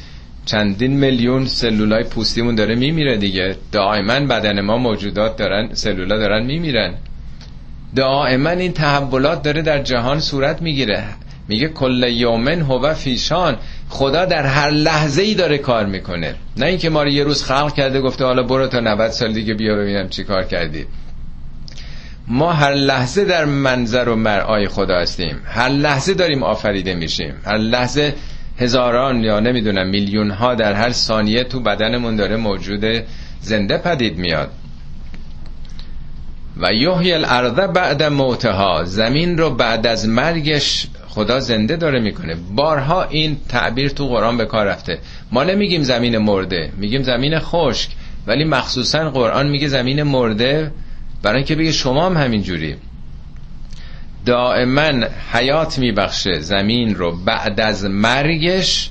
چندین میلیون سلولای پوستیمون داره میمیره دیگه. دائما بدن ما موجودات دارن سلولا دارن میمیرن. دائما این تحولات داره در جهان صورت می‌گیره. میگه کل یومن هو فیشان. خدا در هر لحظه ای داره کار می‌کنه. نه اینکه ما رو یه روز خلق کرده گفته حالا برو تا 90 سال دیگه بیا ببینم چی کار کردی. ما هر لحظه در منظر و مرعای خدا هستیم. هر لحظه داریم آفریده میشیم. هر لحظه هزاران یا نمی‌دونم میلیون ها در هر ثانیه تو بدنمون داره موجود زنده پدید میاد. و یحیی الارض بعد موتها زمین رو بعد از مرگش خدا زنده داره می‌کنه. بارها این تعبیر تو قرآن به کار رفته. ما نمیگیم زمین مرده میگیم زمین خشک. ولی مخصوصا قرآن میگه زمین مرده برای اینکه بگه شما هم همین جوری دائما حیات میبخشه. زمین رو بعد از مرگش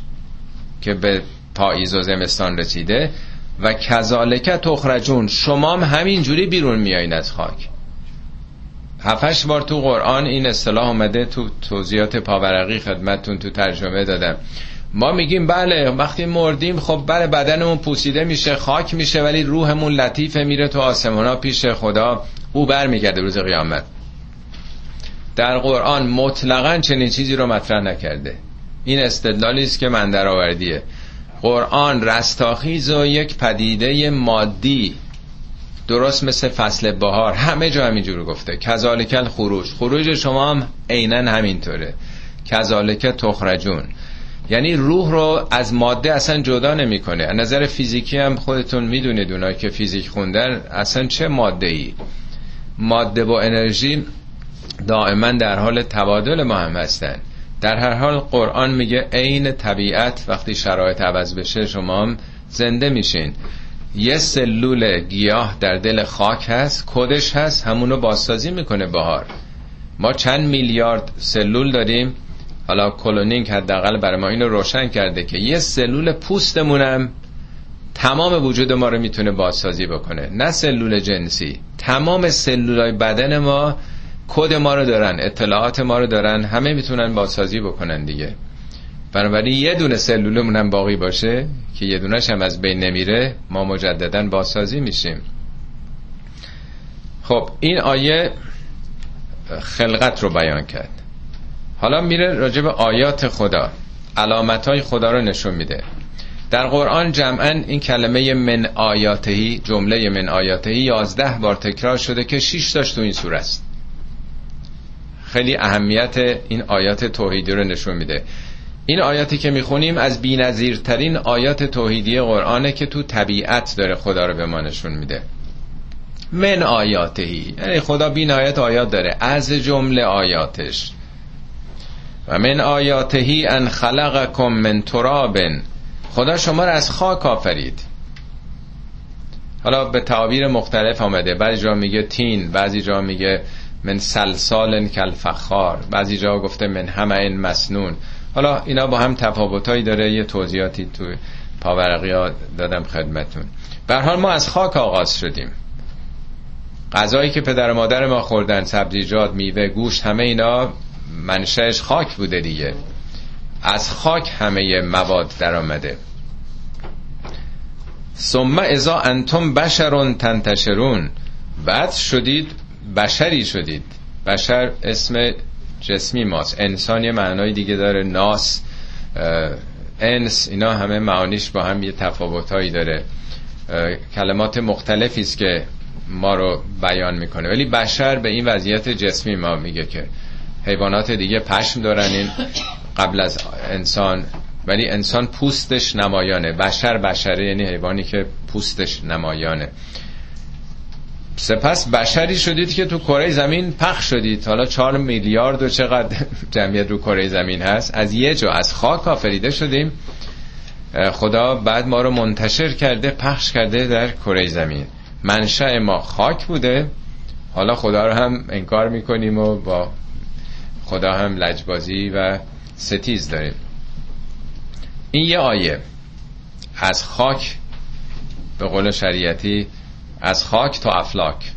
که به پاییز و زمستان رسیده و کذالک تخرجون. شما هم همین جوری بیرون میایین از خاک. هفتش بار تو قرآن این اصطلاح اومده تو توضیحات پاورقی خدمتتون تو ترجمه دادم. ما میگیم بله وقتی مردیم خب بله بدنمون پوسیده میشه خاک میشه ولی روحمون لطیفه میره تو آسمونا پیش خدا. او برمیگرده روز قیامت. در قرآن مطلقا چنین چیزی رو مطرح نکرده. این استدلالی است که من در آوردیه قرآن رستاخیز و یک پدیده مادی درست مثل فصل بهار. همه جا همینجور گفته. کذالک خروج خروج شما هم عینا همینطوره. کذالک تخرجون. یعنی روح رو از ماده اصلا جدا نمی‌کنه. از نظر فیزیکی هم خودتون می‌دونید اونایی که فیزیک خوندن اصلا چه ماده ای ماده با انرژی دائما در حال تبادل ما هم هستن. در هر حال قرآن میگه عین طبیعت وقتی شرایط عوض بشه شما هم زنده میشین. یه سلول گیاه در دل خاک هست کدش هست همونو بازسازی می‌کنه بهار. ما چند میلیارد سلول داریم. حالا کلونینگ حداقل برای ما اینو روشن کرده که یه سلول پوستمونم تمام وجود ما رو می‌تونه بازسازی بکنه. نه سلول جنسی تمام سلولای بدن ما کد ما رو دارن اطلاعات ما رو دارن همه می‌تونن بازسازی بکنن دیگه. بنابراین یه دونه سلولمون هم باقی باشه که یه دونش هم از بین نمیره ما مجددا بازسازی میشیم. خب این آیه خلقت رو بیان کرد. حالا میره راجع به آیات خدا. علامت های خدا رو نشون میده. در قرآن جمعا این کلمه من آیاتهی جمله من آیاتهی یازده بار تکرار شده که شیش تاش تو این سوره است. خیلی اهمیت این آیات توحیدی رو نشون میده. این آیاتی که می‌خونیم از بینظیرترین آیات توحیدی قرآنه که تو طبیعت داره خدا رو به ما نشون میده. من آیاتهی یعنی خدا بین آیات آیات داره. از جمله آیاتش. و من آیاتهی ان خلقکم من ترابن. خدا شما رو از خاک آفرید. حالا به تعابیر مختلف آمده. بعضی جا میگه تین بعضی جا میگه من سلسال کالفخار. بعضی جا گفته من همه این مسنون. حالا اینا با هم تفاوتایی داره. یه توضیحاتی تو پاورقی ها دادم خدمتون. حال ما از خاک آغاز شدیم. غذایی که پدر و مادر ما خوردن سبزیجات میوه گوشت همه اینا منشأش خاک بوده دیگه. از خاک همه مواد در آمده ثم ازا انتم بشرون تنتشرون. بعد شدید بشری شدید. بشر اسم جسمی ماست. انسان یه معنای دیگه داره. ناس انس اینا همه معانیش با هم یه تفاوتهایی داره. کلمات مختلفی است که ما رو بیان می‌کنه. ولی بشر به این وضعیت جسمی ما میگه که حیوانات دیگه پشم دارن. این قبل از انسان ولی انسان پوستش نمایانه. بشر بشره یعنی حیوانی که پوستش نمایانه. سپس بشری شدید که تو کره زمین پخش شدید. حالا چهار میلیارد و چقدر [laughs] جمعیت رو کره زمین هست. از یه جا از خاک آفریده شدیم. خدا بعد ما رو منتشر کرده پخش کرده در کره زمین. منشأ ما خاک بوده. حالا خدا رو هم انکار می‌کنیم و با خدا هم لجبازی و ستیز داریم. این یه آیه. از خاک به قول شریعتی از خاک تا افلاک.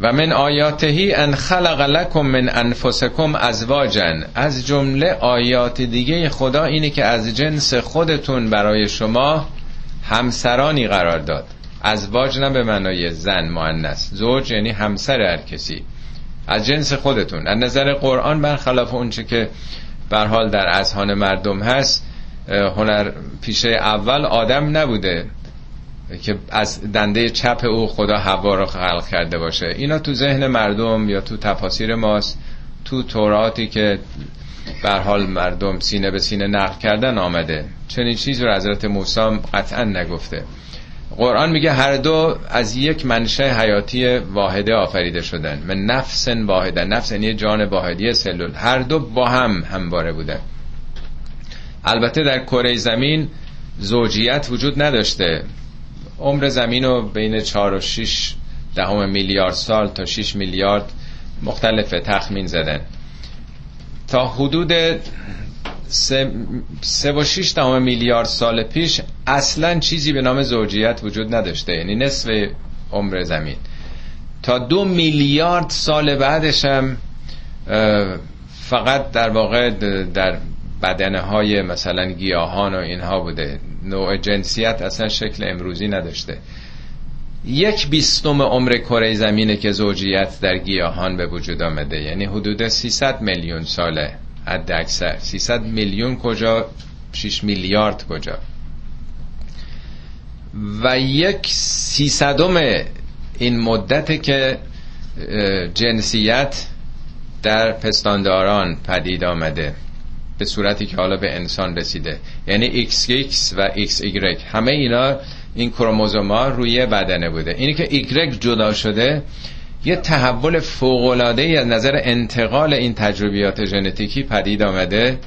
و من آیاتهی ان خلق لکم من انفسکم ازواجا از جمله آیات دیگه خدا اینه که از جنس خودتون برای شما همسرانی قرار داد. ازواج نه به معنای زن مؤنث. زوج یعنی همسر هر کسی. از جنس خودتون. از نظر قرآن برخلاف اونچه که بر حال در اذهان مردم هست هنر پیشه اول آدم نبوده. که از دنده چپ او خدا هوا رو خلق کرده باشه. اینا تو ذهن مردم یا تو تفاسیر ماست. تو توراتی که بر حال مردم سینه به سینه نقل کردن آمده. چنین چیزی رو حضرت موسی قطعا نگفته. قرآن میگه هر دو از یک منشه حیاتی واحده آفریده شدن. من نفس واحده. نفس یعنی جان واحدی سلول. هر دو با هم همواره بودن. البته در کره زمین زوجیت وجود نداشته. عمر زمین رو بین 4 و 6 دهم میلیارد سال تا 6 میلیارد مختلف تخمین زدن. تا حدود سه, سه و شیش دهم میلیارد سال پیش اصلا چیزی به نام زوجیت وجود نداشته یعنی نصف عمر زمین. تا دو میلیارد سال بعدش هم فقط در واقع در بدنه های مثلا گیاهان و اینها بوده. نوع جنسیت اصلا شکل امروزی نداشته. یک بیستم عمر کره زمینه که زوجیت در گیاهان به وجود آمده یعنی حدود 300 میلیون ساله حد اکثر. 300 میلیون کجا؟ 6 میلیارد کجا؟ و یک سیصدم این مدت که جنسیت در پستانداران پدید آمده. به صورتی که حالا به انسان رسیده. یعنی XX و XY همه اینا این کروموزوما روی بدنه بوده. اینی که ایگرگ جدا شده یه تحول فوق‌العاده از نظر انتقال این تجربیات ژنتیکی پدید آمده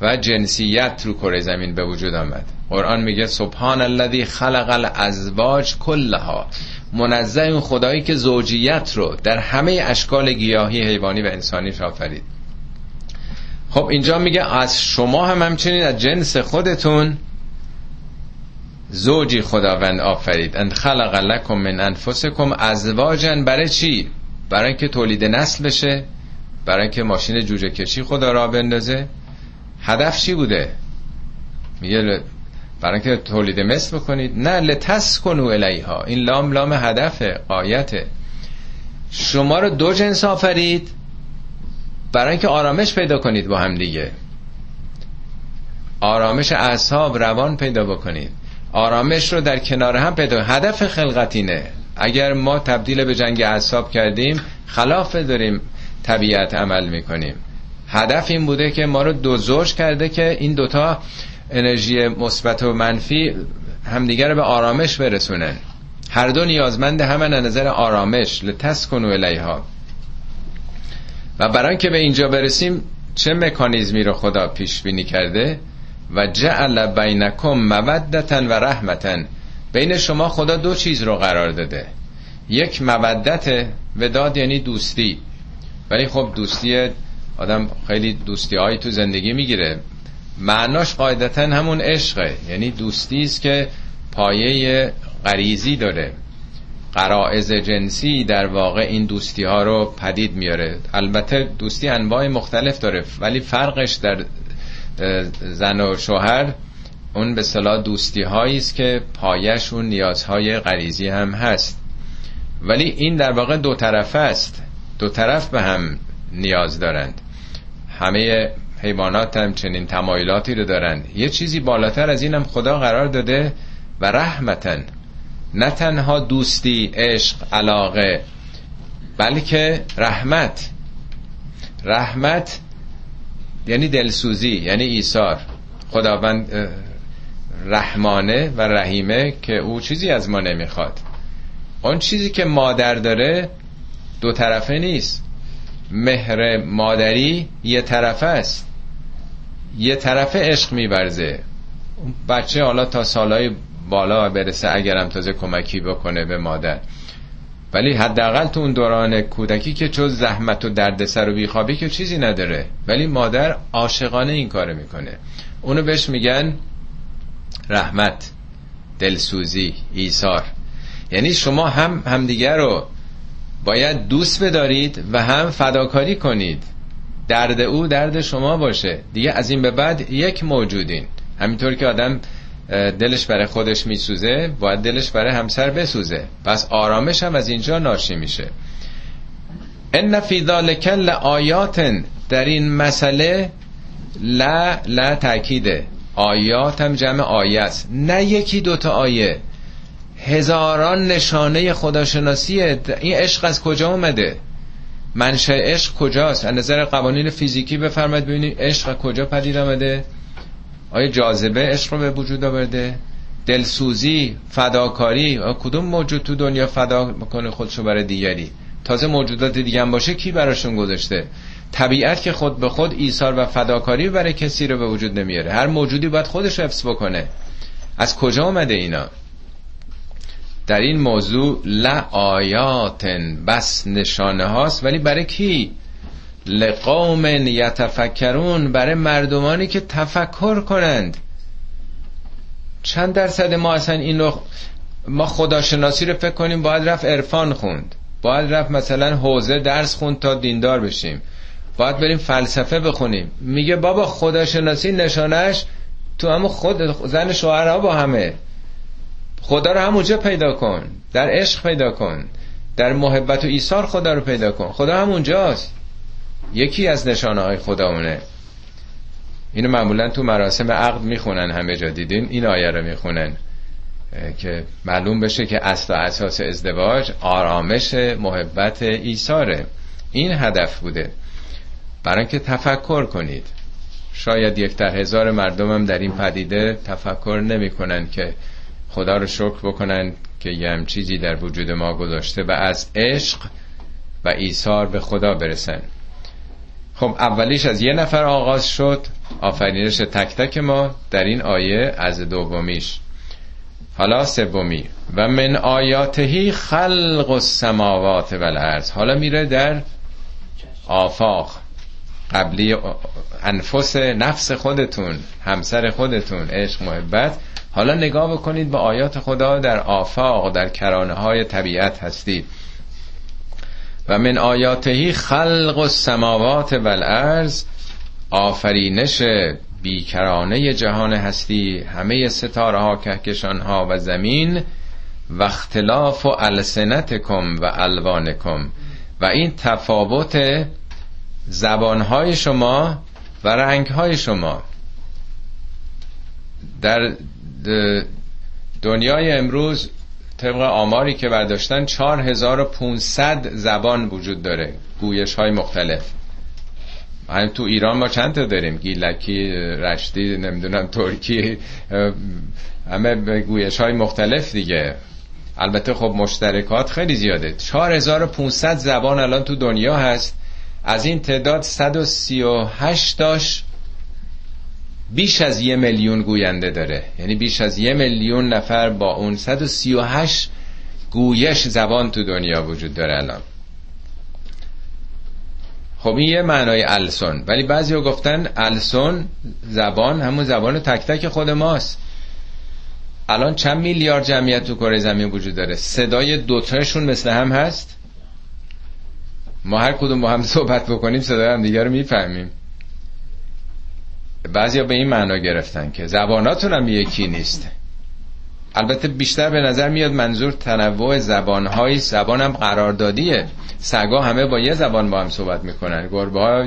و جنسیت رو کره زمین به وجود آمد. قرآن میگه سبحان الذی خلق الازواج کلها. منزه اون خدایی که زوجیت رو در همه اشکال گیاهی حیوانی و انسانی آفرید خب اینجا میگه از شما هم همچنین از جنس خودتون زوجی خداوند آفرید. ان خلق لکم من انفسکم ازواجن برای چی؟ برای اینکه تولید نسل بشه برای اینکه ماشین جوجه کشی خدا را بندازه. هدف چی بوده؟ میگه برای اینکه تولید مثل بکنید. نه لتسکنو الیها. این لام لام هدف قایته شما رو دو جنس آفرید. برای اینکه آرامش پیدا کنید با هم دیگه. آرامش اعصاب روان پیدا بکنید. آرامش رو در کنار هم پیدا هدف خلقتینه اگر ما تبدیل به جنگ اعصاب کردیم خلاف داریم طبیعت عمل می‌کنیم. هدف این بوده که ما رو دو زوج کرده که این دوتا انرژی مثبت و منفی همدیگر رو به آرامش برسونن هر دو نیازمند همه نظر آرامش. لتسکنو الیها. و برای که به اینجا برسیم چه مکانیزمی رو خدا پیش بینی کرده؟ و جعل بینکم مودتا و رحمتا بین شما خدا دو چیز رو قرار داده. یک مودت وداد یعنی دوستی. ولی خب دوستی آدم خیلی دوستی هایی تو زندگی می‌گیره. معناش قاعدتا همون عشقه. یعنی دوستی است که پایه غریزی داره. قرائز جنسی در واقع این دوستی ها رو پدید میاره. البته دوستی انواع مختلف داره ولی فرقش در زن و شوهر اون به صلاح دوستی است که پایش اون نیازهای غریزی هم هست. ولی این در واقع دو طرفه است. دو طرف به هم نیاز دارند. همه حیوانات هم چنین تمایلاتی رو دارند. یه چیزی بالاتر از اینم خدا قرار داده و رحمتن نه تنها دوستی عشق علاقه بلکه رحمت. رحمت یعنی دلسوزی یعنی ایثار. خداوند رحمانه و رحیمه که او چیزی از ما نمی‌خواد. اون چیزی که مادر داره دو طرفه نیست. مهر مادری یه طرفه است. یه طرفه عشق میبرزه بچه حالا تا سالهای بالا برسه اگرم تازه کمکی بکنه به مادر. ولی حداقل تو اون دوران کودکی که چون زحمت و دردسر و بیخوابی که چیزی نداره. ولی مادر عاشقانه این کار می‌کنه. اونو بهش میگن رحمت دلسوزی ایثار. یعنی شما هم همدیگر رو باید دوست بدارید و هم فداکاری کنید. درد او درد شما باشه. دیگه از این به بعد یک موجودین. همینطور که آدم دلش برای خودش میسوزه باید دلش برای همسر بسوزه. پس آرامش هم از اینجا ناشی میشه. ان فی ذالک آیات در این مسئله لا لا تاکیده آیات هم جمع آیه است. نه یکی دوتا آیه. هزاران نشانه خداشناسیه این عشق از کجا اومده؟ منشه عشق کجاست؟ از نظر قوانین فیزیکی بفرمایید ببینید عشق کجا پدید آمده؟ آیا جاذبه عشق رو به وجود آورده؟ دلسوزی فداکاری کدوم موجود تو دنیا فدا می‌کنه خودشو برای دیگری؟ تازه موجودات دیگه باشه کی براشون گذاشته؟ طبیعت که خود به خود ایثار و فداکاری برای کسی رو به وجود نمیاره. هر موجودی باید خودش حفظ بکنه. از کجا آمده اینا؟ در این موضوع لآیاتن بس نشانه هاست. ولی برای کی؟ لقوم یتفکرون برای مردمانی که تفکر کنند. چند درصد ما اصلا این رو ما خداشناسی رو فکر کنیم باید رفت عرفان خوند. باید رفت مثلا حوزه درس خوند تا دیندار بشیم. باید بریم فلسفه بخونیم. میگه بابا خداشناسی نشانش تو همون خود زن شوهرها با همه. خدا رو همونجا پیدا کن. در عشق پیدا کن. در محبت و ایثار خدا رو پیدا کن. خدا همونجاست. یکی از نشانه های خداونه اینو معمولا تو مراسم عقد می‌خونن همه جا دیدین؟ این آیه رو می‌خونن. که معلوم بشه که اصل و اساس ازدواج آرامش محبت ایثاره. این هدف بوده. برای اینکه تفکر کنید. شاید یک در هزار مردم هم در این پدیده تفکر نمی‌کنن که خدا رو شکر بکنن که یه چیزی در وجود ما گذاشته و از عشق و ایثار به خدا برسن. خب اولیش از یه نفر آغاز شد. آفرینش تک تک ما در این آیه از دومیش. حالا سومی. و من آیاتهی خلق السماوات والارض. حالا میره در آفاق. قبلی انفس نفس خودتون همسر خودتون عشق محبت. حالا نگاه بکنید به آیات خدا در آفاق در کرانه های طبیعت هستید. و من آیاتهی خلق السماوات والارض آفرینش بیکرانه جهان هستی همه ستاره ها کهکشان ها و زمین و اختلاف و السنتکم و الوانکم. و این تفاوت زبانهای شما و رنگهای شما. در دنیای امروز طبق آماری که برداشتن 4500 زبان وجود داره. گویش های مختلف. همین تو ایران ما چند تا داریم؟ گیلکی رشتی نمی‌دونم ترکی همه گویش های مختلف دیگه. البته خب مشترکات خیلی زیاده. 4500 زبان الان تو دنیا هست. از این تعداد 138 داشت بیش از یه میلیون گوینده داره. یعنی بیش از یه میلیون نفر با اون 138 گویش زبان تو دنیا وجود داره الان. خب این یه معنای السون ولی بعضی گفتن السون زبان همون زبان تک تک خود ماست. الان چند میلیارد جمعیت تو کره زمین وجود داره؟ صدای دوتاشون مثل هم هست؟ ما هر کدوم با هم صحبت بکنیم صدای هم دیگر رو می‌فهمیم. بعضیا به این معنا گرفتن که زباناتون هم یکی نیست. البته بیشتر به نظر میاد منظور تنوع زبانهای زبان هم قراردادیه. سگا همه با یه زبان با هم صحبت می‌کنن. گربه ها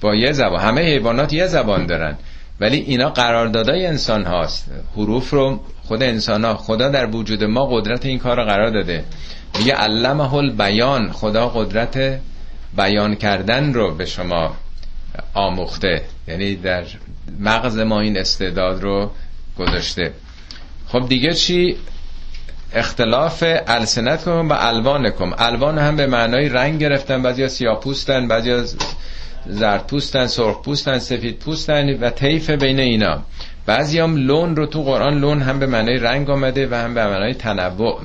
با یه زبان. همه حیوانات یه زبان دارن. ولی اینا قراردادای انسان هاست حروف رو خود انسان ها خدا در وجود ما قدرت این کار رو قرار داده. میگه علمه البیان. خدا قدرت بیان کردن رو به شما آموخته. یعنی در مغز ما این استعداد رو گذاشته. خب دیگه چی؟ اختلاف السنت کن و الوان کن الوان هم به معنای رنگ گرفتن. بعضی سیاه پوستن بعضی زرد پوستن سرخ پوستن سفید پوستن و طیف بین اینا. بعضی هم لون رو تو قرآن لون هم به معنای رنگ آمده و هم به معنای تنوع.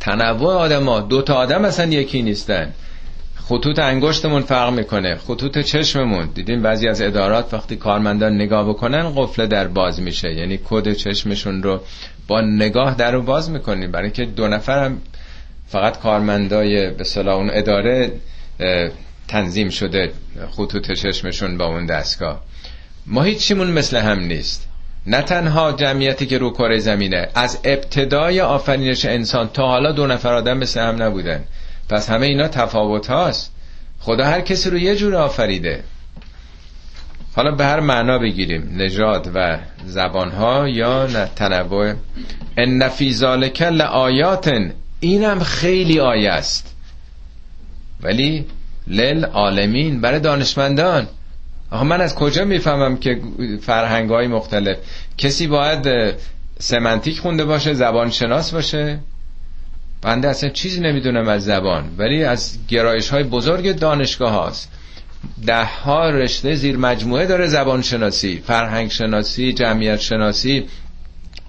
تنوع آدم ها. دو تا آدم اصلا یکی نیستن. خطوط انگشتمون فرق می‌کنه. خطوط چشممون. دیدیم بعضی از ادارات وقتی کارمندان نگاه بکنن قفل در باز میشه. یعنی کد چشمشون رو با نگاه در رو باز می‌کنیم. برای که دو نفر هم فقط کارمندای به صلاح اون اداره تنظیم شده خطوط چشمشون با اون دستگاه. ما هیچیمون مثل هم نیست. نه تنها جمعیتی که رو کره زمینه. از ابتدای آفرینش انسان تا حالا دو نفر آدم مثل هم نبودن. پس همه اینا تفاوت هاست. خدا هر کسی رو یه جور آفریده. حالا به هر معنا بگیریم نژاد و زبان ها یا تنوع. ان فی ذالک لآیات اینم خیلی آیه است. ولی لل عالمین برای دانشمندان. آخه من از کجا می‌فهمم که فرهنگ های مختلف؟ کسی باید سمنتیک خونده باشه زبان شناس باشه؟ بنده اصلا چیزی نمی‌دونم از زبان ولی از گرایش های بزرگ دانشگاه هاست. ده ها رشته زیر مجموعه داره زبان شناسی فرهنگ شناسی جمعیت شناسی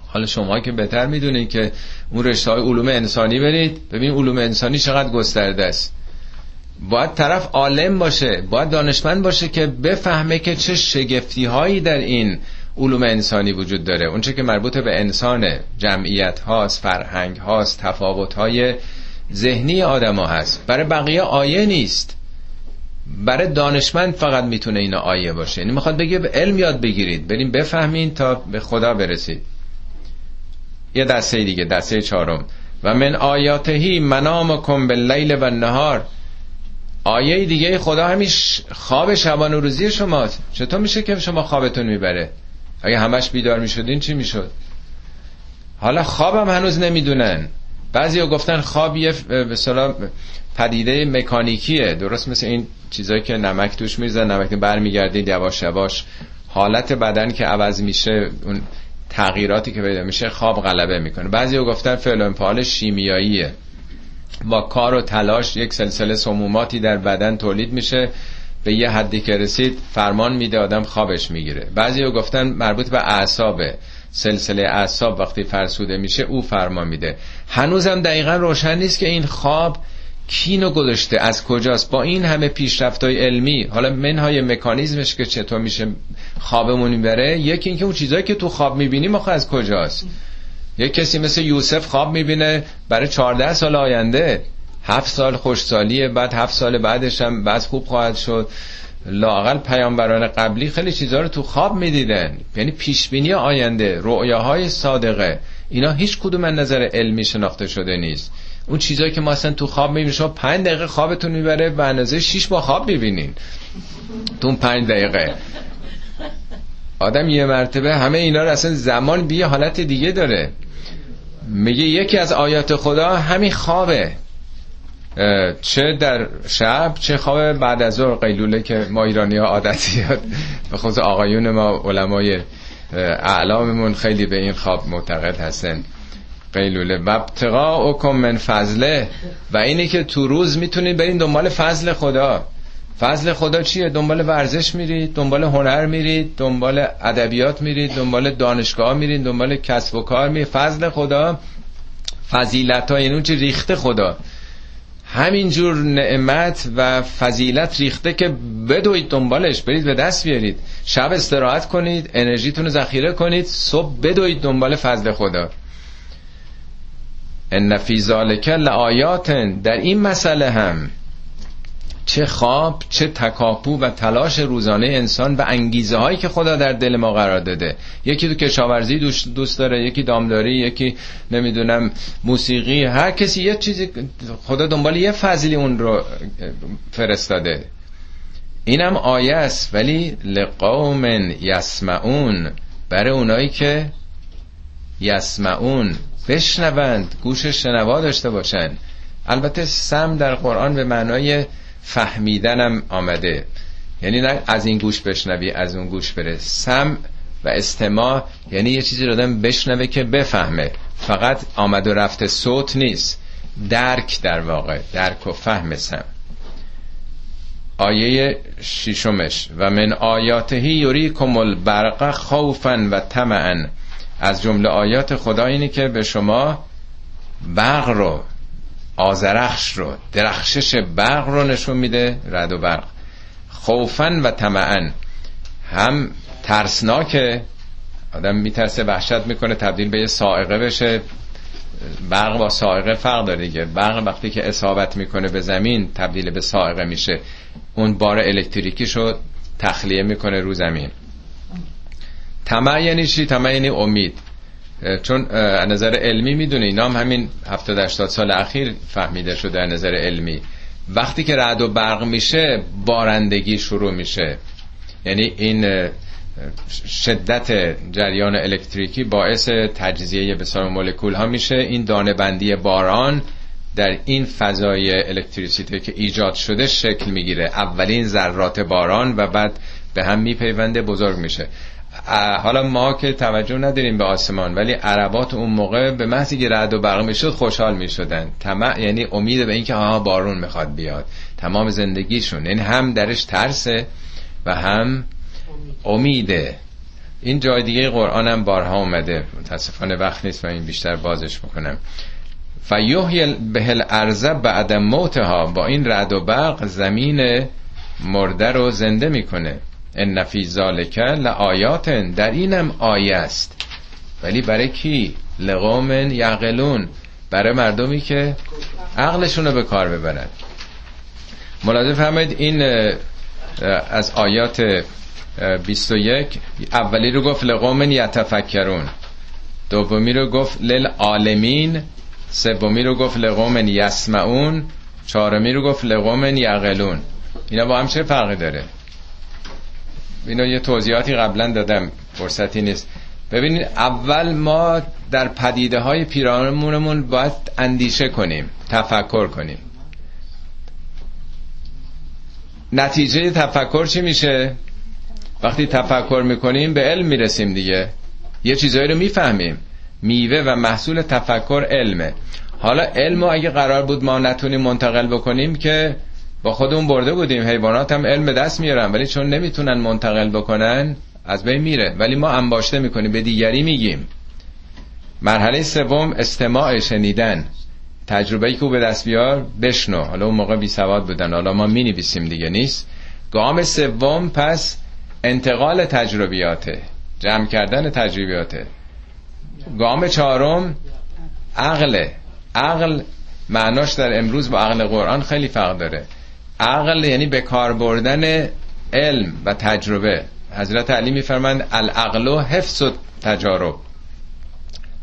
حالا شما که بهتر می‌دونید که اون رشته های علوم انسانی برید ببین علوم انسانی چقدر گسترده است. باید طرف عالم باشه باید دانشمند باشه که بفهمه که چه شگفتی هایی در این علوم انسانی وجود داره. اونچه که مربوط به انسان جمعیت هاست فرهنگ هاست تفاوت های ذهنی آدم ها هست. برای بقیه آیه نیست. برای دانشمند فقط می‌تونه اینا آیه باشه. یعنی می‌خواد بگه علم یاد بگیرید. بریم بفهمین تا به خدا برسید. یه دسته دیگه دسته چهارم. و من آیاتهی منامکم باللیل و نهار آیه دیگه خدا همیش خواب شبان و روزی شماست. چطور میشه که شما خوابتون می‌بره؟ اگه همش بیدار می‌شدین چی می‌شد؟ حالا خوابم هنوز نمی‌دونن. بعضی گفتن خواب یه به پدیده مکانیکیه. درست مثل این چیزایی که نمک توش میریزن نمک برمیگردید یواش یواش حالت بدن که عوض میشه اون تغییراتی که پیدا میشه خواب غلبه می‌کنه. بعضی ها گفتن فعل انفعال شیمیاییه. با کار و تلاش یک سلسله سموماتی در بدن تولید میشه. به یه حدی که رسید فرمان میده آدم خوابش می‌گیره. بعضی ها گفتن مربوط به اعصابه. سلسله اعصاب وقتی فرسوده میشه او فرمان میده. هنوزم دقیقا روشن نیست که این خواب کینو گذاشته از کجاست؟ با این همه پیشرفت های علمی حالا منهای مکانیزمش که چطور میشه خوابمون می‌بره یکی اینکه اون چیزایی که تو خواب می‌بینیم آخه از کجاست؟ یک کسی مثل یوسف خواب می‌بینه برای 14 سال آینده. هفت سال خوشسالیه بعد هفت سال بعدش هم بعد خوب خواهد شد. لاقل پیامبران قبلی خیلی چیزها رو تو خواب می‌دیدن. یعنی پیشبینی آینده رؤیاهای صادقه. اینا هیچ کدوم از نظر علمی شناخته شده نیست. اون چیزایی که ما اصلا تو خواب می‌بینیم شما پنج دقیقه خوابتون می‌بره به اندازه شیش با خواب می‌بینین. تو پنج دقیقه. آدم یه مرتبه همه اینا رو اصلا زمان بیه حالت دیگه داره. میگه یکی از آیات خدا همین خوابه. چه در شب چه خواب بعد از ظهر قیلوله که ما ایرانی ها عادتیات به خصوص آقایون ما علمای اعلاممون خیلی به این خواب معتقد هستن. قیلوله. و ابتقاء من فضله. و اینی که تو روز می‌تونید برین دنبال فضل خدا. فضل خدا چیه؟ دنبال ورزش میرید دنبال هنر میرید دنبال ادبیات میرید دنبال دانشگاه میرید دنبال کسب و کار میرید. فضل خدا فضیلت ها یعنی ریخته خدا. همینجور نعمت و فضیلت ریخته که بدوید دنبالش. برید به دست بیارید. شب استراحت کنید انرژیتون رو ذخیره کنید صبح بدوید دنبال فضل خدا. ان فی ذالک لآیات در این مسئله هم چه خواب چه تکاپو و تلاش روزانه انسان و انگیزه هایی که خدا در دل ما قرار داده. یکی تو کشاورزی دوست داره یکی دامداری یکی نمی‌دونم موسیقی. هر کسی یه چیزی خدا دنبال یه فضلی اون رو فرستاده. اینم آیه است. ولی لقوم یسمعون برای اونایی که یسمعون. بشنوند گوش شنوا داشته باشن البته سم در قرآن به معنای فهمیدنم آمده. یعنی نه از این گوش بشنوی از اون گوش بره. سم و استماع یعنی یه چیزی رو آدم بشنوه که بفهمه. فقط آمد و رفته صوت نیست. درک در واقع درک و فهم سم. آیه شیشمش و من آیاتهی یوری کمال برقه خوفا و طمعا. از جمله آیات خدا اینه که به شما برق رو آزرخش رو درخشش برق رو نشون میده رد و برق. خوفن و طمعا. هم ترسناکه. آدم میترسه وحشت می‌کنه تبدیل به یه سائقه بشه. برق با سائقه فرق داره دیگه. برق وقتی که اصابت می‌کنه به زمین تبدیل به سائقه میشه. اون بار الکتریکی شد تخلیه می‌کنه رو زمین. طمع یعنی چی؟ یعنی امید. چون نظر علمی می‌دونه اینا هم همین 70 80 سال اخیر فهمیده شده در نظر علمی. وقتی که رعد و برق میشه بارندگی شروع میشه. یعنی این شدت جریان الکتریکی باعث تجزیه بسیار مولکول ها میشه. این دانه بندی باران در این فضای الکتریسیته که ایجاد شده شکل می‌گیره. اولین ذرات باران و بعد به هم میپیونده بزرگ میشه. حالا ما که توجه نداریم به آسمان ولی عربات اون موقع به محضی که رعد و برق می‌شد خوشحال می‌شدن. طمع یعنی امید به اینکه آها بارون می‌خواد بیاد. تمام زندگیشون. این یعنی هم درش ترسه و هم امیده. این جای دیگه قرآن هم بارها اومده. متاسفانه وقت نیست و این بیشتر بازش می‌کنم فیوهی به الارض بعد موتها. با این رعد و برق زمین مرده رو زنده می‌کنه. ان فی ذالک لآیات در اینم آیه است. ولی برای کی؟ لقوم یعقلون. برای مردمی که عقلشون رو به کار ببرن. ملاحظه فرمایید این از آیات 21 اولی رو گفت لقوم یتفکرون. دومی رو گفت للعالمین. سومی رو گفت لقوم یسمعون. چهارمی رو گفت لقوم یعقلون. اینا با هم چه فرقی داره؟ اینا یه توضیحاتی قبلا دادم فرصتی نیست. ببینید اول ما در پدیده های پیرامونمون باید اندیشه کنیم تفکر کنیم. نتیجه تفکر چی میشه؟ وقتی تفکر می‌کنیم به علم می‌رسیم دیگه. یه چیزایی رو می‌فهمیم. میوه و محصول تفکر علمه. حالا علم اگه قرار بود ما نتونیم منتقل بکنیم که با خودمون برده بودیم. حیوانات هم علم دست میارن ولی چون نمی‌تونن منتقل بکنن از بین میره. ولی ما انباشته می‌کنیم به دیگری میگیم. مرحله سوم استماع شنیدن. تجربه که به دست بیار بشنو. حالا اون موقع بی سواد بودن. حالا ما می نویسیم دیگه نیست. گام سوم پس انتقال تجربیاته. جمع کردن تجربیاته. گام چهارم عقل عقل معناش در امروز با عقل قرآن خیلی فرق داره. عقل یعنی به کار بردن علم و تجربه. حضرت علی میفرمند العقل و حفظ و تجارب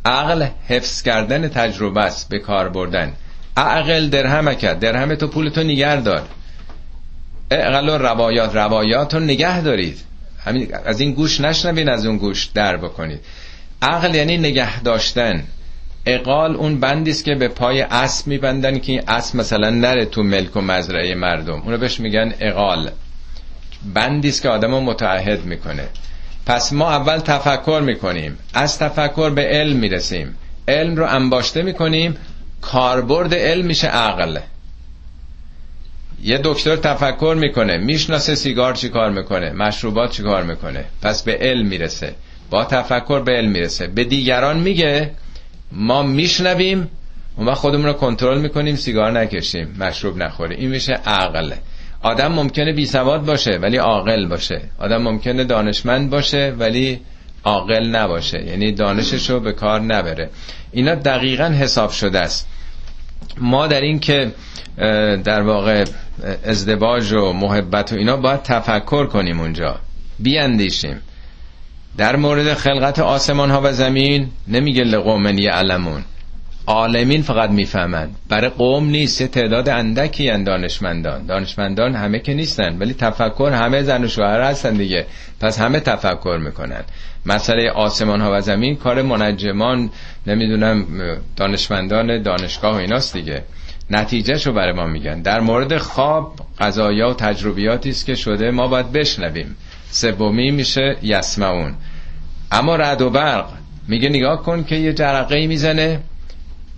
عقل حفظ کردن تجربه است به کار بردن. عقل درهم کرد درهم تو پول تو نگه دار. عقل و روایات روایات رو نگه دارید. از این گوش نشنوین از اون گوش در بکنید. عقل یعنی نگه داشتن. اقال اون بندی است که به پای اسب میبندن که این اسب مثلا نره تو ملک و مزرعه مردم. اونو بهش میگن اقال. بندی است که آدمو متعهد می‌کنه. پس ما اول تفکر می‌کنیم. از تفکر به علم می‌رسیم. علم رو انباشته می‌کنیم. کاربرد علم میشه عقل. یه دکتر تفکر می‌کنه. می‌شناسه سیگار چی کار می‌کنه. مشروبات چی کار می‌کنه. پس به علم می‌رسه. با تفکر به علم می‌رسه. به دیگران میگه ما میشنویم و خودمون رو کنترل می‌کنیم سیگار نکشیم مشروب نخوریم. این میشه عقل آدم ممکنه بی سواد باشه ولی عاقل باشه. آدم ممکنه دانشمند باشه ولی عاقل نباشه. یعنی دانشش رو به کار نبره. اینا دقیقا حساب شده است. ما در این که در واقع ازدواج و محبت و اینا باید تفکر کنیم اونجا. بیاندیشیم. در مورد خلقت آسمان ها و زمین نمیگه لقومن علمون عالمین فقط می‌فهمند. برای قوم نیست. تعداد اندکی هن دانشمندان. دانشمندان همه که نیستن ولی تفکر همه زن و شوهر هستن دیگه. پس همه تفکر می‌کنن. مسئله آسمان ها و زمین کار منجمان نمی‌دونم دانشمندان دانشگاه و ایناست دیگه. نتیجه شو برای ما میگن. در مورد خواب قضایا و تجربیاتی است که شده ما باید بشنویم. سومی میشه یسمعون. اما رد و برق. میگه نگاه کن که یه جرقه می‌زنه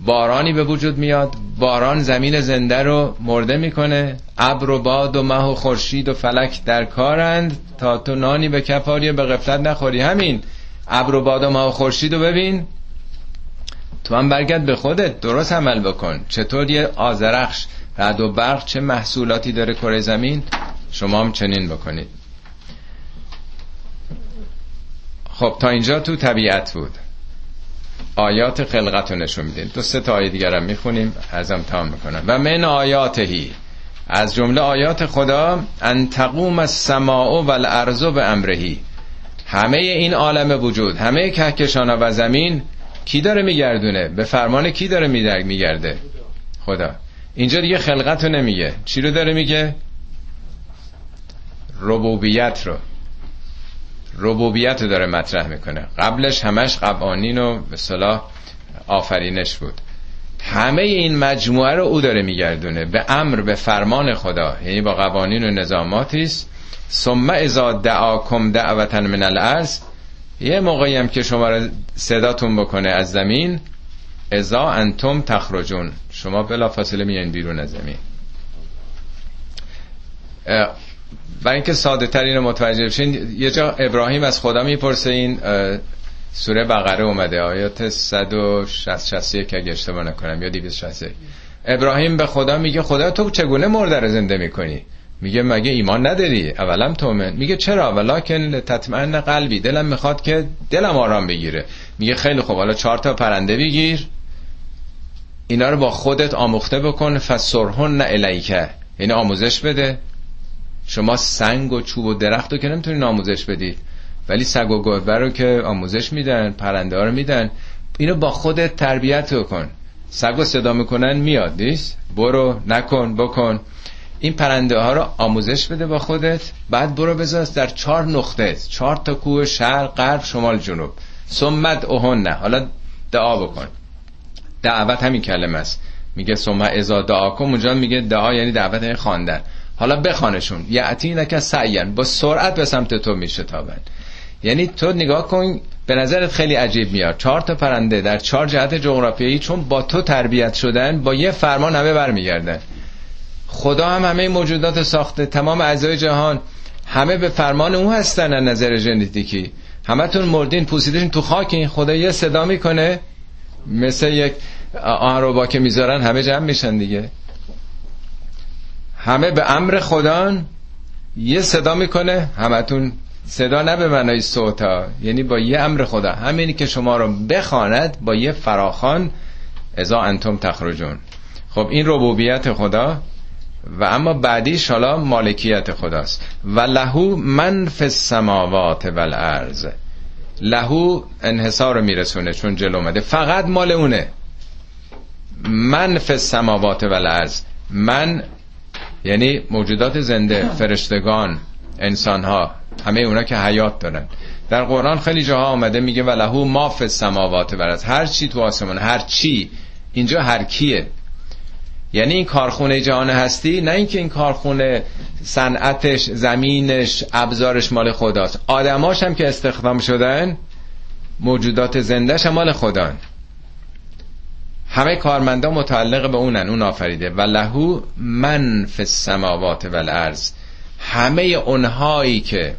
بارانی به وجود میاد باران زمین زنده رو مرده می‌کنه ابر و باد و مه و خورشید و فلک در کارند تا تو نانی به کفاری به غفلت نخوری. همین ابر و باد و مه و خورشید رو ببین. تو هم برگرد به خودت درست عمل بکن. چطور یه آزرخش رد و برق چه محصولاتی داره کره زمین؟ شما هم چنین بکنید. خب تا اینجا تو طبیعت بود. آیات خلقت رو نشون میدیم. دو سه تا آیه دیگر هم می‌خونیم. ازم تمام می‌کنم. و من آیاتهی از جمله آیات خدا ان تقوم السماء و الارض به امرهی همه این عالم وجود همه کهکشان و زمین کی داره میگردونه؟ به فرمان کی داره میگرده؟ خدا. اینجا دیگه خلقت رو نمیگه. چی رو داره میگه؟ ربوبیت رو. ربوبیت داره مطرح می‌کنه. قبلش همش قوانین و به صلاح آفرینش بود. همه این مجموعه رو او داره میگردونه. به امر به فرمان خدا. یعنی با قوانین و نظاماتی است. ثم اذا دعاکم دعوتا من الارض. یه موقعی هم که شما رو صداتون بکنه از زمین ازا انتم تخرجون. شما بلا فاصله میان بیرون از زمین. برای اینکه ساده تر اینو متوجه بشین یه جا ابراهیم از خدا می‌پرسه این سوره بقره اومده. آیات 161 اگه اشتباه نکنم یا 261 ابراهیم به خدا میگه خدا تو چگونه مرده رو زنده می‌کنی؟ میگه مگه ایمان نداری؟ اولم تومن. میگه چرا؟ ولکن تطمئن قلبی. دلم می‌خواد که دلم آرام بگیره. میگه خیلی خوب حالا چهار تا پرنده بگیر. اینا رو با خودت آموخته بکن. فسرهن الیکه یعنی آموزش بده. شما سنگ و چوب و درخت رو که نمی‌تونین آموزش بدید. ولی سگ و گوهر رو که آموزش میدن پرنده ها رو میدن. اینو با خودت تربیت کن سگ و صدا می‌کنن میاد نیست؟ برو نکن بکن. این پرنده ها رو آموزش بده با خودت. بعد برو بذار در چهار نقطه چهار تا کوه شرق غرب شمال جنوب. سمت اوهن نه. حالا دعا بکن. دعوت همین کلمه است. میگه ازا دعا کن اونجا میگه دعا یعنی دعوت یعنی خواندن. حالا بخوانشون. یعتی نکه سعین با سرعت به سمت تو میشه تابن یعنی تو نگاه کن به نظرت خیلی عجیب میاد. چهار تا پرنده در چهار جهت جغرافیایی چون با تو تربیت شدن با یه فرمان همه برمیگردن. خدا هم همه موجودات ساخته تمام اعضای جهان همه به فرمان او هستن از نظر ژنتیکی. همتون مردین پوسیدین تو خاکین. خدا یه صدا می‌کنه مثل یک آهن که می‌ذارن همه جمع میشن دیگه. همه به امر خدا یه صدا می‌کنه همتون صدا نه به معنای صوتا یعنی با یه امر خدا. همینی که شما رو بخواند با یه فراخان ازا انتم تخرجون. خب این ربوبیت خدا و اما بعدیش حالا مالکیت خداست. و لهو من فی السماوات و الارض. لهو انحصار رو میرسونه چون جلو اومده. فقط مال اونه. من فی السماوات و الارض. من یعنی موجودات زنده فرشتگان انسان ها همه اونا که حیات دارن. در قرآن خیلی جاها آمده میگه ولهو ما فی السماوات و هر چی تو آسمان هر چی. اینجا هر کیه. یعنی این کارخونه جهان هستی نه اینکه این کارخونه صنعتش زمینش ابزارش مال خداست. آدماش هم که استخدام شدن موجودات زندهش مال خدا همه کارمندا متعلق به اونن اون آفریده. و لهو من فی السماوات و الارض. همه اونهایی که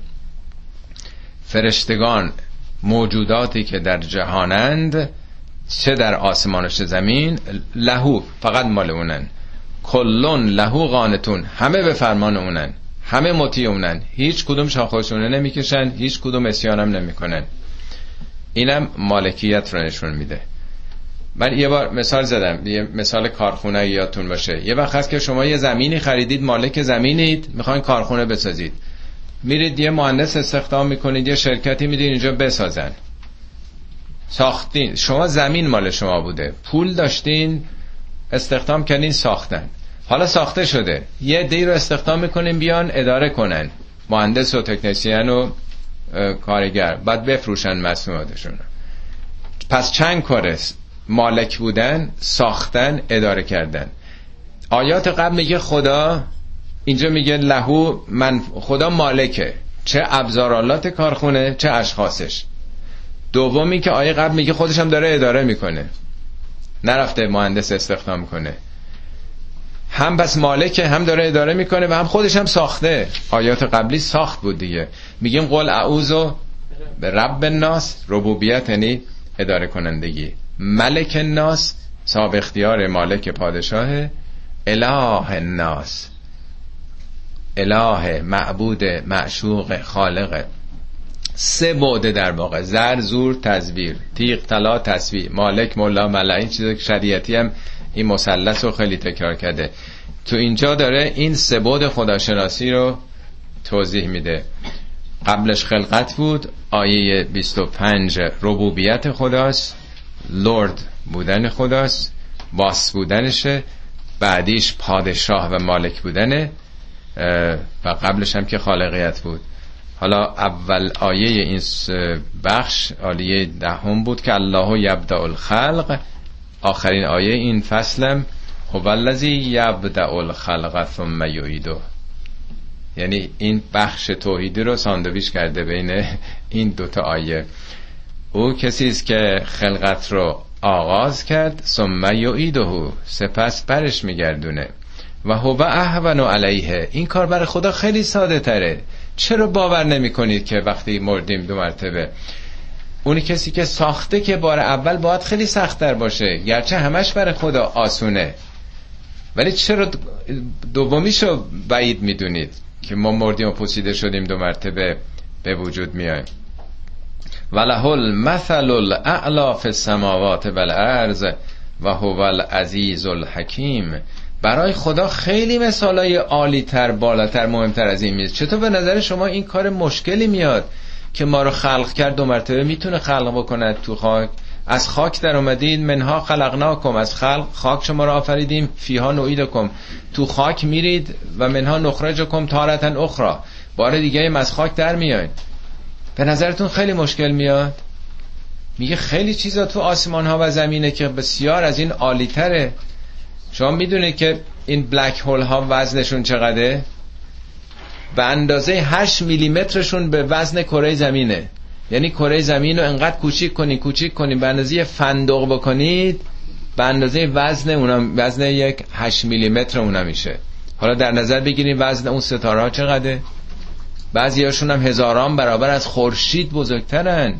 فرشتگان موجوداتی که در جهانند چه در آسمان و زمین لهو فقط مال اونن. کلون لهو قانتون. همه به فرمان اونن. همه مطیع اونن. هیچ کدوم شاخشونه نمی‌کشن هیچ کدوم اسیانم نمی‌کنن. اینم مالکیت رو نشون میده. من یه بار مثال زدم یه مثال کارخونه یادتون باشه. یه وقت هست که شما یه زمینی خریدید مالک زمینید می‌خواین کارخونه بسازید. میرید یه مهندس استخدام می‌کنید یه شرکتی میدین اینجا بسازن. ساختین شما زمین مال شما بوده. پول داشتین استخدام کردین ساختن. حالا ساخته شده. یه دی رو استخدام می‌کنین بیان اداره کنن. مهندس و تکنسین و کارگر. بعد بفروشن مصنوعاتشون. پس چند کار مالک بودن ساختن اداره کردن. آیات قبل میگه خدا اینجا میگه لهو من خدا مالکه. چه ابزارالات کارخونه چه اشخاصش. دومی که آیه قبل میگه خودش هم داره اداره می‌کنه. نرفته مهندس استخدام کنه. هم بس مالکه هم داره اداره می‌کنه و هم خودش هم ساخته. آیات قبلی ساخت بود دیگه. میگیم قول اعوذ به رب الناس ربوبیت یعنی اداره کنندگی. ملک الناس صاحب اختیار مالک پادشاه اله الناس. اله معبود معشوق خالق. سه بعده در واقع. زر زور تزویر. تیغ طلا تصویر مالک مولا ملا این چیز شریعتی هم این مثلث رو خیلی تکرار کرده. تو اینجا داره این سه بعد خداشناسی رو توضیح میده. قبلش خلقت بود. آیه 25 ربوبیت خداست. لورد بودن خداست باس بودنشه بعدیش پادشاه و مالک بودنه و قبلش هم که خالقیت بود. حالا اول آیه این بخش آیه دهم بود که الله یبدع الخلق. آخرین آیه این فصلم هو الذی یبدع الخلق ثم یعیده. یعنی این بخش توحیدی رو ساندویچ کرده بین این دوتا آیه. او کسی است که خلقت رو آغاز کرد ثم یعیده سپس برش میگردونه. و هو اهون علیه. این کار برای خدا خیلی ساده تره. چرا باور نمی کنید که وقتی مردیم دو مرتبه اونی کسی که ساخته که بار اول باید خیلی سختتر باشه گرچه همش برای خدا آسونه. ولی چرا دومیشو بعید می‌دونید که ما مردیم و پوسیده شدیم دو مرتبه به وجود میایم؟ وله المثل الاعلا فی السماوات والارض و هو العزیز الحکیم. برای خدا خیلی مثالای عالی تر بالاتر مهمتر از این میز چطور به نظر شما این کار مشکلی میاد که ما رو خلق کرد دو مرتبه؟ می‌تونه خلق بکند تو خاک؟ از خاک در اومدید منها خلقناکم. از خلق خاک شما رو آفریدیم فیها نویدکم تو خاک میرید و منها نخرجکم تارتن اخرى بار دیگه از خاک در میاید. به نظرتون خیلی مشکل میاد؟ میگه خیلی چیزا تو آسمان ها و زمینه که بسیار از این عالی تره شما می‌دونید که این بلک هول ها وزنشون چقدره؟ به اندازه 8 میلیمترشون به وزن کره زمینه. یعنی کره زمین رو انقدر کوچیک کنید کوچیک کنید به اندازه فندق بکنید به اندازه وزن اونم وزن یک 8 میلیمتر اونا میشه. حالا در نظر بگیرید وزن اون ستاره ها چقدره؟ بعضی هاشون هم هزاران برابر از خورشید بزرگترن.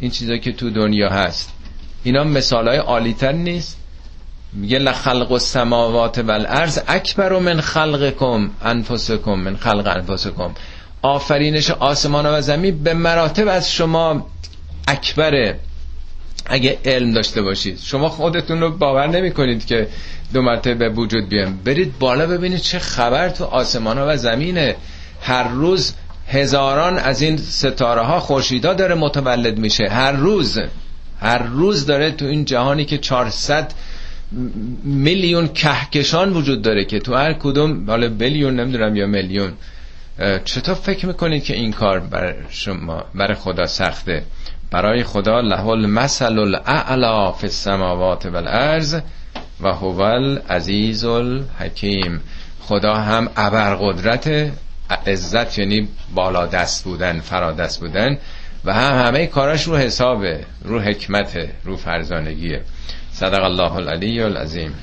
این چیزا که تو دنیا هست. اینا مثال های عالیتر نیست. میگه لخلق السماوات والارض اکبر من خلقکم انفسکم من خلق انفسکم. آفرینش آسمان و زمین به مراتب از شما اکبره. اگه علم داشته باشید. شما خودتون رو باور نمی کنید که دو مرتبه به وجود بیان برید بالا ببینید چه خبر تو آسمان و زمینه. هر روز هزاران از این ستاره ها خورشیدا داره متولد میشه. هر روز هر روز داره تو این جهانی که 400 میلیون کهکشان وجود داره که تو هر کدوم حالا بیلیون نمی‌دونم یا میلیون. چطور فکر می‌کنید که این کار بر شما برای خدا سخته؟ برای خدا له المثل الاعلا فی السماوات والارض و هو العزیز الحکیم. خدا هم ابرقدرت عزت یعنی بالا دست بودن فرا دست بودن و هم همه کاراش رو حسابه رو حکمته رو فرزانگیه. صدق الله العلی العظیم.